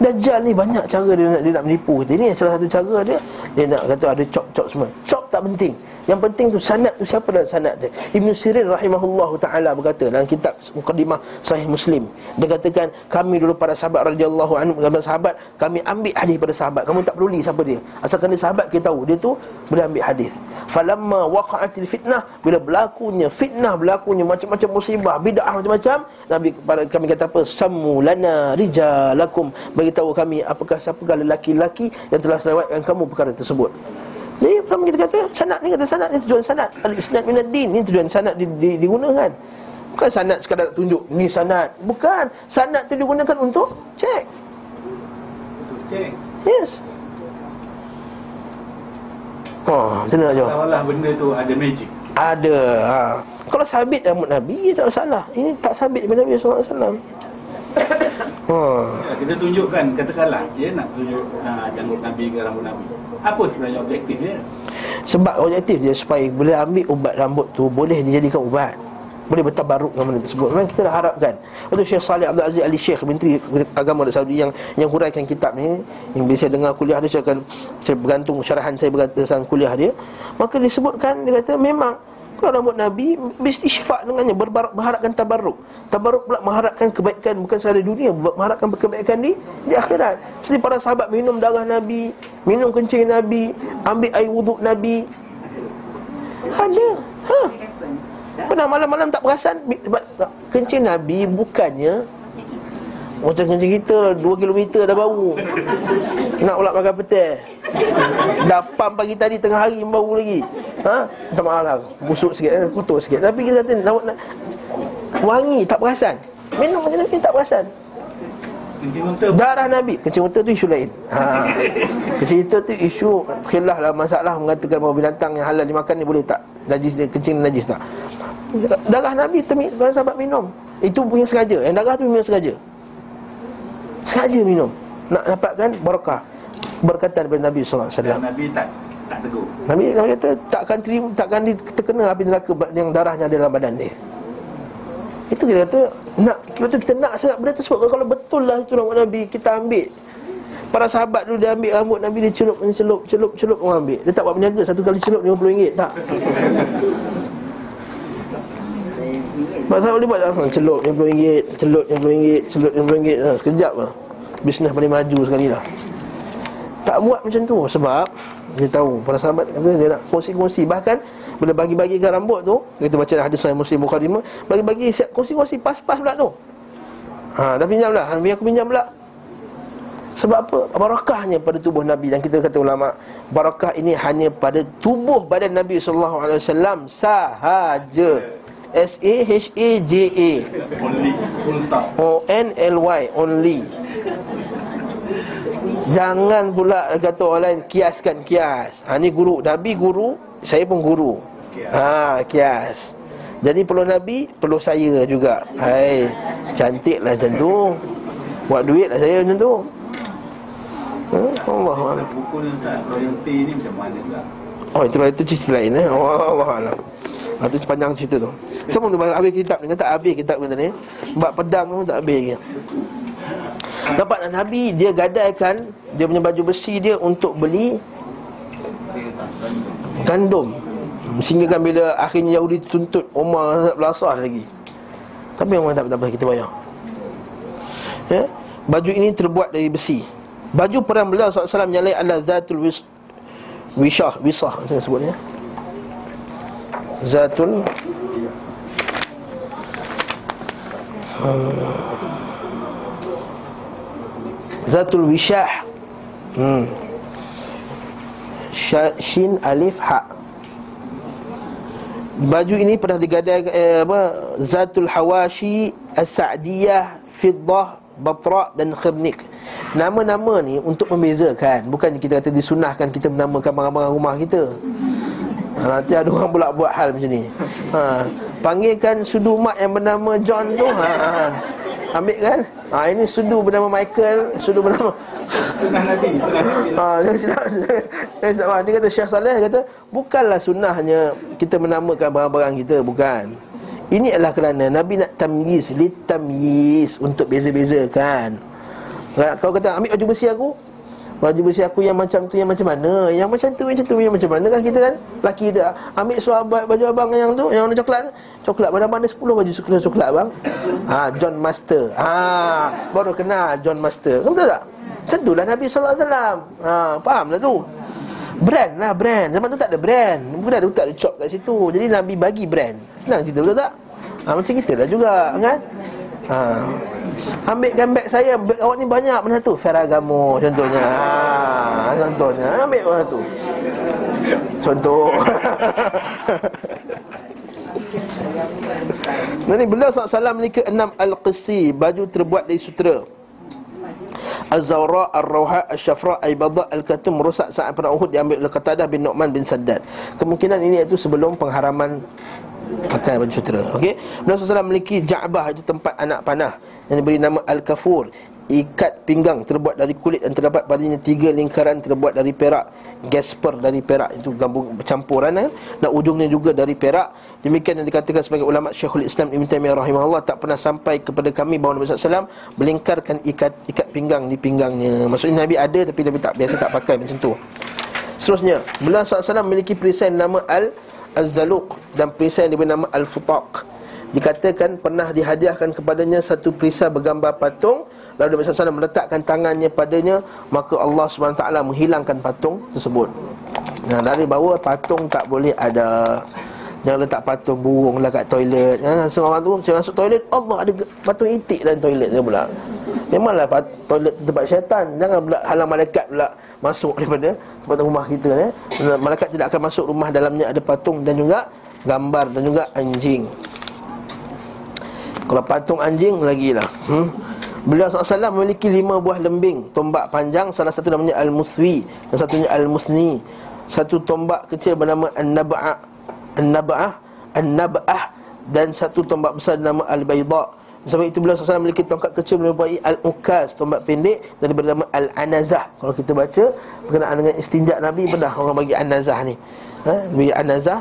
Dajjal ni banyak cara dia nak, dia nak menipu kita. Ini salah satu cara dia. Dia nak kata ada cop-cop semua. Cop tak penting. Yang penting tu sanad tu siapa dalam sanad dia? Ibn Sirin rahimahullah ta'ala berkata Dalam kitab Muqaddimah Sahih Muslim. Dia katakan Kami dulu para sahabat radhiyallahu anhu Para sahabat Kami ambil hadis pada sahabat. Kamu tak peduli siapa dia. Asalkan dia sahabat kita tahu Dia tu boleh ambil hadis. Falamma waqa'atil fitnah Bila berlakunya fitnah Berlakunya macam-macam musibah Bid'ah macam-macam Nabi kami kata apa? Sammu lana rijalakum Beritahu kami Apakah siapakah lelaki-lelaki Yang telah selawatkan kamu perkara tersebut jadi pertama kita kata sanad ni kata sanad ni tujuan sanad al-isnad min ad-din ni tujuan sanad di, di, digunakan. Bukan sanad sekadar tunjuk ni sanad. Bukan. Sanad tu digunakan untuk cek. Untuk cek. Yes. Ha, macam mana nak jawab? Seolah benda tu ada magic. Ada. Ha. Kalau sabit rambut Nabi, tak masalah. Ini tak sabit daripada Nabi SAW. Ha. Ya, kita tunjukkan katakanlah dia nak tunjuk ha, janggut Nabi ke rambut Nabi. Apa sebenarnya objektif dia? Sebab objektif dia supaya boleh ambil ubat rambut tu Boleh dijadikan ubat boleh bertabaruk dengan benda tersebut Memang kita dah harapkan Itu Syekh Salih Abdul Aziz Ali Syekh Menteri Agama di Saudi Yang yang huraikan kitab ni Yang bila saya dengar kuliah dia Saya akan saya bergantung Syarahan saya berdasarkan kuliah dia Maka disebutkan Dia kata memang kalau rambut Nabi Mesti syifa dengannya Berbar- Berharapkan tabaruk Tabaruk pula mengharapkan kebaikan Bukan sekadar dunia Mengharapkan kebaikan di Di akhirat. Seperti para sahabat minum darah Nabi Minum kencing Nabi Ambil air wuduk Nabi. Ada. Ha. Pernah malam-malam tak perasan? Kencing Nabi bukannya Macam kencing kita 2 km dah bau. Nak pula makan petai. Dah pagi tadi tengah hari bau lagi. Ha? Minta maaf lah Busuk sikit, eh, kotor sikit. Tapi kita kata nak, nak, Wangi tak perasan. Minum macam Nabi tak perasan. Darah Nabi. Kencing unta tu isu lain. Ha. Kencing unta tu isu Khilaf lah masalah Mengatakan bahawa binatang yang halal dimakan ni boleh tak? Najis dia kencing najis tak? Darah Nabi temi, sahabat minum. Itu punya sengaja. Yang darah tu minum sengaja Sengaja minum Nak dapatkan barakah Berkatan daripada Nabi SAW Dan Nabi tak tak tegur Nabi, Nabi kata takkan terima, takkan terkena api neraka yang darahnya ada dalam badan dia. Itu kita kata nak kita tu kita nak sangat benda tersebut kalau betul lah itu rambut Nabi kita ambil. Para sahabat dulu dia ambil rambut Nabi dia celup celup celup celup orang ambil. Dia tak buat berniaga satu kali celup RM50 tak. Masa boleh buat tak? Celup RM50, celup RM50, celup RM50 ha, Sekejap lah. Bisnes paling maju sekali lah. Tak buat macam tu Sebab Dia tahu Para sahabat kata dia nak kongsi-kongsi. Bahkan Bila bagi-bagikan rambut tu Kita baca hadis Sahih Muslim Bukhari Bagi-bagi siap kongsi-kongsi Pas-pas pula tu. Ha, dah pinjam lah. Biar aku pinjam pula. Sebab apa? Barakahnya pada tubuh Nabi. Dan kita kata ulama Barakah ini hanya pada tubuh badan Nabi SAW Sahaja S-A-H-A-J-A Only Full stop. O-N-L-Y Only. Jangan pula kata orang lain Kiaskan kias. Ha, Ni guru. Nabi guru Saya pun guru. Ha, kias. Jadi perlu Nabi Perlu saya juga. Hai Cantik lah macam tu. Buat duit lah saya macam tu. Hmm? Allah. Allah tak royalty ni macam mana Oh itu itu cerita lain eh. Oh Allah alam. Ah tu panjang cerita tu. Sama tu habis kitab ni tak habis kitab kita ni. Bab pedang tu tak habis lagi. Dapat Nabi dia gadaikan dia punya baju besi dia untuk beli gandum. Sehingga kan bila akhirnya Yahudi tuntut Umar belasah lagi. Tapi Umar tak apa kita bayar. Ya? Baju ini terbuat dari besi. Baju perang beliau SAW nyalai ala zatul wis, Wishah, wisah mana sebutnya Zatul. Hmm. Zatul Wishah. Hmm. Shin Alif Ha. Baju ini pernah digadai eh, apa Zatul Hawashi As-Sa'diyah Fiddah Batra dan Khirnik. Nama-nama ni untuk membezakan. Bukan kita kata disunahkan kita menamakan barang-barang rumah kita ha, Nanti ada orang pula buat hal macam ni ha, Panggilkan sudu mak yang bernama John tu ha, ha. Ambil kan ha, Ini sudu bernama Michael Sudu bernama Sunnah Nabi Sunnah Nabi Ha, dia, dia, dia, dia, dia kata Syekh Saleh kata bukanlah sunnahnya kita menamakan barang-barang kita bukan. Ini adalah kerana Nabi nak tamyiz, litamyiz untuk beza-bezakan. Kalau kau kata ambil baju besi aku, baju besi aku yang macam tu yang macam mana? Yang macam tu macam tu yang macam mana kan kita kan? Laki kita ambil sahabat baju abang yang tu yang warna coklat. Coklat mana-mana 10 baju coklat coklat abang. Ha, John Master. Ha, baru kenal John Master. Kamu tahu tak? Macam tu lah Nabi SAW ha, Faham lah tu Brand lah brand Zaman tu tak ada brand Bukan ada tak ada cop kat situ Jadi Nabi bagi brand Senang cerita betul tak? Ha, macam kita lah juga kan? Ha. Ambilkan beg saya awak ni banyak Mana tu? Ferragamo contohnya ha, Contohnya Ambil mana tu? Contoh Nanti beliau SAW memiliki enam Al-Qisi Baju terbuat dari sutera Az-Zawra, Ar-Rawha, Al-Shafra, Al-Bada, Al-Katum Merosak saat perang Uhud diambil oleh Qatadah bin Nu'man bin Saddad Kemungkinan ini itu sebelum pengharaman pakai baju sutera Okey, Beliau SAW memiliki Ja'bah itu tempat anak panah. Yang diberi nama Al-Kafur. Ikat pinggang terbuat dari kulit dan terdapat padanya tiga lingkaran terbuat dari perak. Gasper dari perak. Itu gabung campuran eh? dan ujungnya juga dari perak. Demikian yang dikatakan sebagai ulama Syekhul Islam Ibn Taimiyah rahimahullah. Tak pernah sampai kepada kami bahawa Nabi SAW melingkarkan ikat ikat pinggang di pinggangnya. Maksudnya Nabi ada tapi Nabi tak biasa tak pakai macam tu. Seterusnya beliau SAW memiliki perisai nama Al Az-Zaluq dan perisai yang diberi nama Al-Futaq Dikatakan pernah dihadiahkan kepadanya satu perisai bergambar patung Lalu Nabi SAW meletakkan tangannya padanya Maka Allah SWT menghilangkan patung tersebut. Nah dari bawah patung tak boleh ada. Jangan letak patung burung lah kat toilet. Ha, Semua orang tu saya masuk toilet Allah ada patung itik dalam toilet dia pula Memanglah toilet tempat syaitan? Jangan pula halang malaikat pula Masuk daripada tempat rumah kita eh. Malaikat tidak akan masuk rumah dalamnya. Ada patung dan juga Gambar dan juga anjing. Kalau patung anjing lagi lah hmm? Beliau SAW memiliki lima buah lembing. Tombak panjang Salah satu namanya Al-Muswi Dan satunya Al-Musni. Satu tombak kecil bernama An-Naba'ah An-Naba'ah An-Naba'ah Dan satu tombak besar nama Al-Bayda Sebab itu beliau SAW memiliki tongkat kecil Menyerupai Al-Ukaz Tombak pendek Dan bernama Al-Anazah Kalau kita baca Berkenaan dengan istinjak Nabi Pernah orang bagi An-Nazah ni ha? Bagi An-Nazah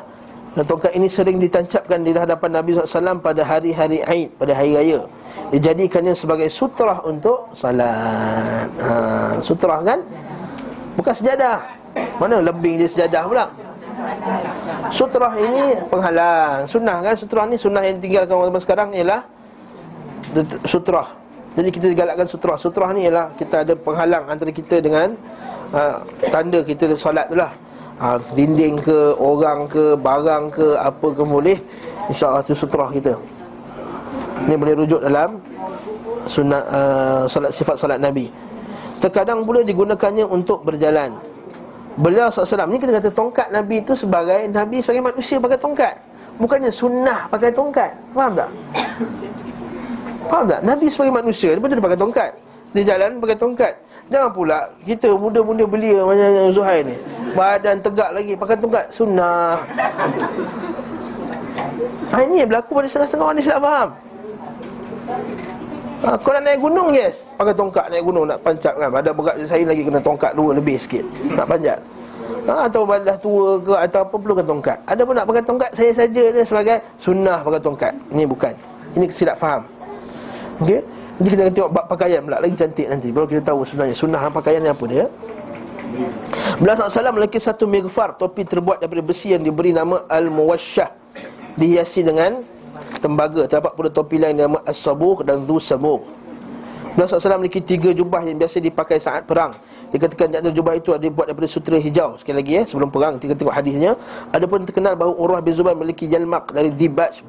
dan tongkat ini sering ditancapkan di hadapan Nabi SAW pada hari-hari Aid, pada hari raya. Dijadikannya sebagai sutrah untuk salat. Ha, sutrah kan? Bukan sejadah. Mana lembing dia sejadah pula? Sutrah ini penghalang. Sunnah kan? Sutrah ni sunnah yang tinggalkan orang sekarang ialah sutrah. Jadi kita galakkan sutrah. Sutrah ni ialah kita ada penghalang antara kita dengan uh, tanda kita solat tu lah ha, dinding ke, orang ke, barang ke, apa ke boleh InsyaAllah itu sutrah kita Ini boleh rujuk dalam sunat, uh, salat, sifat salat Nabi Terkadang pula digunakannya untuk berjalan Beliau SAW ni kita kata tongkat Nabi itu sebagai Nabi sebagai manusia pakai tongkat Bukannya sunnah pakai tongkat Faham tak? Faham tak? Nabi sebagai manusia Dia betul dia pakai tongkat. Dia jalan pakai tongkat. Jangan pula kita muda-muda belia macam Zuhair ni. Badan tegak lagi pakai tongkat. Sunnah. Ha, Ini yang berlaku pada setengah-setengah orang Islam faham? Ha, Kau nak naik gunung yes. Pakai tongkat naik gunung nak pancat kan. Ada berat saya lagi kena tongkat dua lebih sikit. Nak panjat. Ha, Atau badan tua ke atau apa perlukan tongkat. Ada pun nak pakai tongkat saya saja dia sebagai sunnah pakai tongkat. Ini bukan. Ini silap faham Okey? Nanti kita akan tengok bab pakaian pula Lagi cantik nanti. Baru kita tahu sebenarnya Sunnah pakaian ni apa dia. Beliau SAW melukis satu mighfar Topi terbuat daripada besi yang diberi nama Al-Muwashah. Dihiasi dengan tembaga. Terdapat pula topi lain nama As-Sabuh dan Dhu Sabuh Beliau SAW memiliki tiga jubah yang biasa dipakai saat perang Dikatakan di antara jubah itu ada dibuat daripada sutera hijau. Sekali lagi ya, sebelum perang kita tengok hadisnya. Ada pun terkenal bahawa Urwah bin Zubair memiliki jalmak dari Dibaj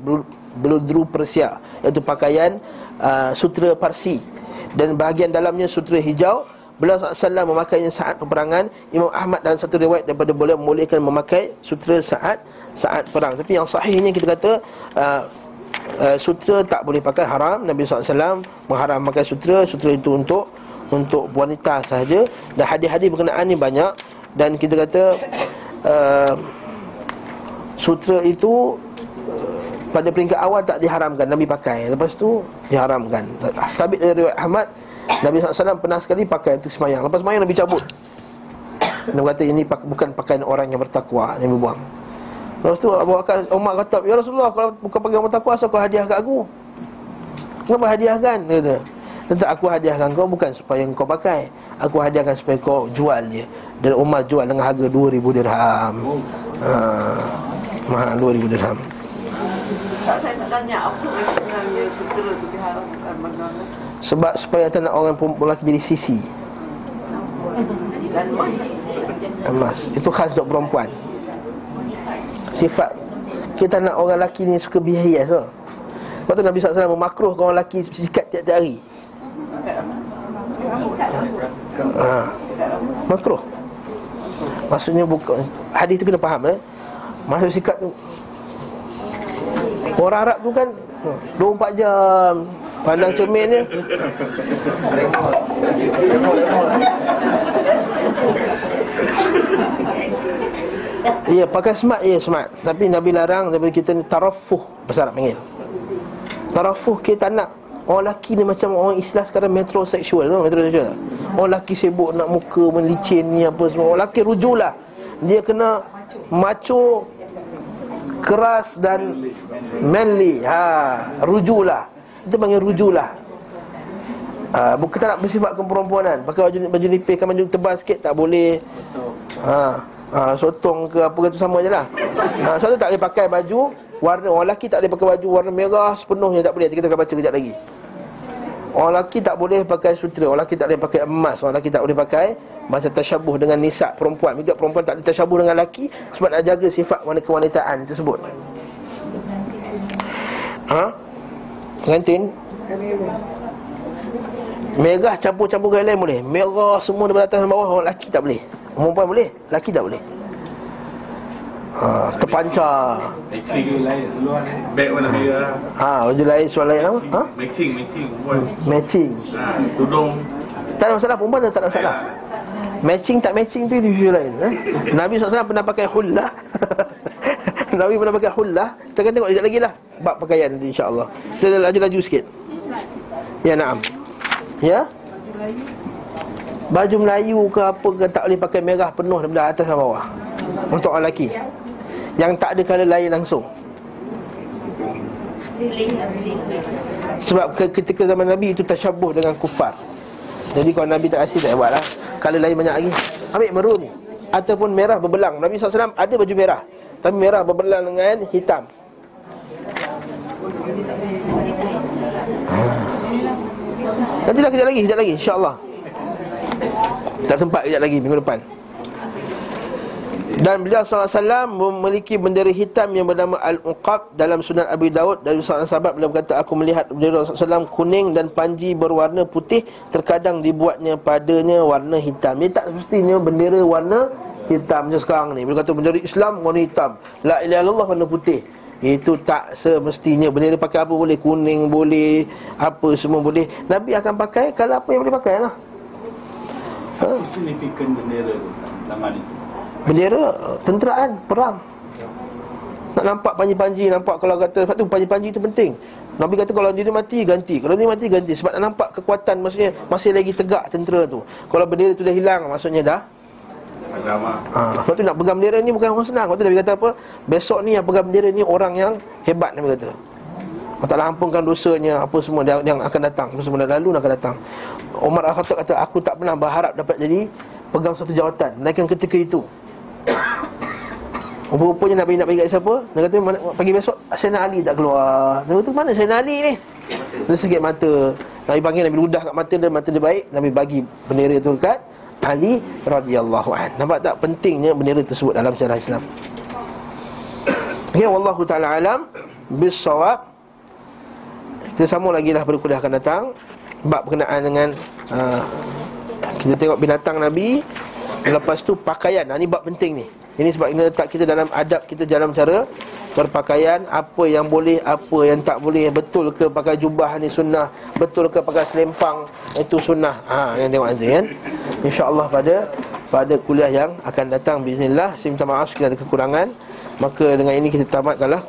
Beludru Persia Iaitu pakaian uh, sutera Parsi. Dan bahagian dalamnya sutera hijau. Beliau SAW memakainya saat peperangan. Imam Ahmad dalam satu riwayat daripada boleh membolehkan memakai sutera saat saat perang. Tapi yang sahihnya kita kata uh, uh, Sutera tak boleh pakai haram. Nabi SAW mengharam pakai sutera. Sutera itu untuk untuk wanita sahaja. Dan hadis-hadis berkenaan ni banyak. Dan kita kata uh, sutra itu uh, pada peringkat awal tak diharamkan Nabi pakai. Lepas tu diharamkan. Sabit dari riwayat Ahmad Nabi SAW pernah sekali pakai untuk semayang. Lepas semayang Nabi cabut. Nabi kata ini bukan pakaian orang yang bertakwa Nabi buang. Lepas tu Abu Bakar Umar kata Ya Rasulullah kalau bukan pakaian bertakwa Asal kau hadiah kat aku? Kenapa hadiahkan? Dia kata Tentu aku hadiahkan kau bukan supaya kau pakai. Aku hadiahkan supaya kau jual dia Dan Umar jual dengan harga 2000 dirham. Ha, Mahal 2000 dirham. Saya nak tanya apa sebenarnya sutera tu diharamkan bagaimana? Sebab supaya tak nak orang perempuan lelaki jadi sisi Emas. Itu khas untuk perempuan. Sifat. Kita nak orang lelaki ni suka biaya so. Lepas tu Nabi SAW memakruhkan orang lelaki sikat tiap-tiap hari ha. Makruh. Maksudnya bukan Hadis tu kena faham eh? Maksud sikat tu. Orang Arab tu kan 24 jam Pandang cermin dia. Ya pakai smart ya smart. Tapi Nabi larang daripada kita ni Tarafuh Bahasa Arab panggil. Tarafuh kita tak nak Orang lelaki ni macam orang Islam sekarang metroseksual tu Metroseksual tak? Orang lelaki sibuk nak muka melicin ni apa semua. Orang lelaki rujulah Dia kena macho Keras dan manly. Ha, Rujulah Kita panggil rujulah ha, Bukan tak nak bersifat keperempuanan Pakai baju, baju nipis kan baju tebal sikit Tak boleh. Ha, ha, Sotong ke apa tu sama je lah. Ha, tu tak boleh pakai baju Warna Orang lelaki tak boleh pakai baju warna merah sepenuhnya Tak boleh. Kita akan baca kejap lagi Orang lelaki tak boleh pakai sutra Orang lelaki tak boleh pakai emas Orang lelaki tak boleh pakai Masa tasyabuh dengan nisa perempuan. Juga perempuan tak boleh tasyabuh dengan lelaki Sebab nak jaga sifat wanita kewanitaan tersebut. Ha? Pengantin? Merah campur-campur gaya lain boleh. Merah semua daripada atas dan bawah Orang lelaki tak boleh. Perempuan boleh Lelaki tak boleh ha, Terpancar Matching lain ni. Beg warna merah. ha, Baju lain soal lain apa? Ha? Matching, matching. Matching Ha, tudung. Tak ada masalah Perempuan tak ada masalah Matching tak matching tu itu isu lain eh? Nabi SAW pernah pakai hullah Nabi pernah pakai hullah Kita akan tengok sekejap lagi lah Bab pakaian nanti insyaAllah Kita laju-laju sikit Ya naam Ya Baju Melayu ke apa ke Tak boleh pakai merah penuh daripada atas sampai bawah Untuk orang lelaki? Yang tak ada colour lain langsung? Sebab ke- ketika zaman Nabi itu tasyabuh dengan kufar. Jadi kalau Nabi tak asyik tak buat lah. Colour lain banyak lagi. Ambil merun Ataupun merah berbelang. Nabi SAW ada baju merah. Tapi merah berbelang dengan hitam. Nantilah kejap lagi, kejap lagi. insyaAllah. Tak sempat kejap lagi minggu depan dan beliau SAW memiliki bendera hitam yang bernama Al-Uqab dalam sunan Abi Daud dari seorang sahabat beliau berkata aku melihat bendera SAW kuning dan panji berwarna putih terkadang dibuatnya padanya warna hitam. Dia tak semestinya bendera warna hitam macam sekarang ni. Beliau kata bendera Islam warna hitam. La ilaha illallah warna putih. Itu tak semestinya Bendera pakai apa boleh Kuning boleh Apa semua boleh Nabi akan pakai Kalau apa yang boleh pakai lah? Signifikan bendera zaman itu. Bendera tenteraan Perang. Nak nampak panji-panji Nampak kalau kata Sebab tu panji-panji tu penting. Nabi kata kalau dia mati ganti. Kalau dia mati ganti. Sebab nak nampak kekuatan Maksudnya masih lagi tegak tentera tu. Kalau bendera tu dah hilang Maksudnya dah Agama. ha, Sebab tu nak pegang bendera ni Bukan orang senang. Sebab tu Nabi kata apa? Besok ni yang pegang bendera ni Orang yang hebat Nabi kata. Allah Ta'ala ampunkan dosanya Apa semua yang, yang akan datang. Apa semua dah lalu akan datang. Umar Al-Khattab kata Aku tak pernah berharap dapat jadi Pegang satu jawatan. Naikkan ketika itu Rupanya Nabi nak bagi kat siapa? Dia kata pagi besok Sayyidina Ali tak keluar. Dia kata mana Sayyidina Ali ni? Dia sakit mata. Nabi panggil Nabi ludah kat mata dia Mata dia baik. Nabi bagi bendera itu dekat Ali radhiyallahu an. Nampak tak pentingnya bendera tersebut dalam sejarah Islam? Okay, wallahu ta'ala alam. Bisawab Kita sambung lagi lah pada kuliah akan datang. Bab berkenaan dengan uh, Kita tengok binatang Nabi Lepas tu pakaian. Ini bab penting ni. Ini sebab ini letak kita dalam adab kita dalam cara Berpakaian. Apa yang boleh Apa yang tak boleh. Betul ke pakai jubah ni sunnah? Betul ke pakai selempang? Itu sunnah. Ha, Yang tengok nanti kan? InsyaAllah pada Pada kuliah yang akan datang. Bismillah. Saya minta maaf Kita ada kekurangan. Maka dengan ini kita tamatkanlah kuliah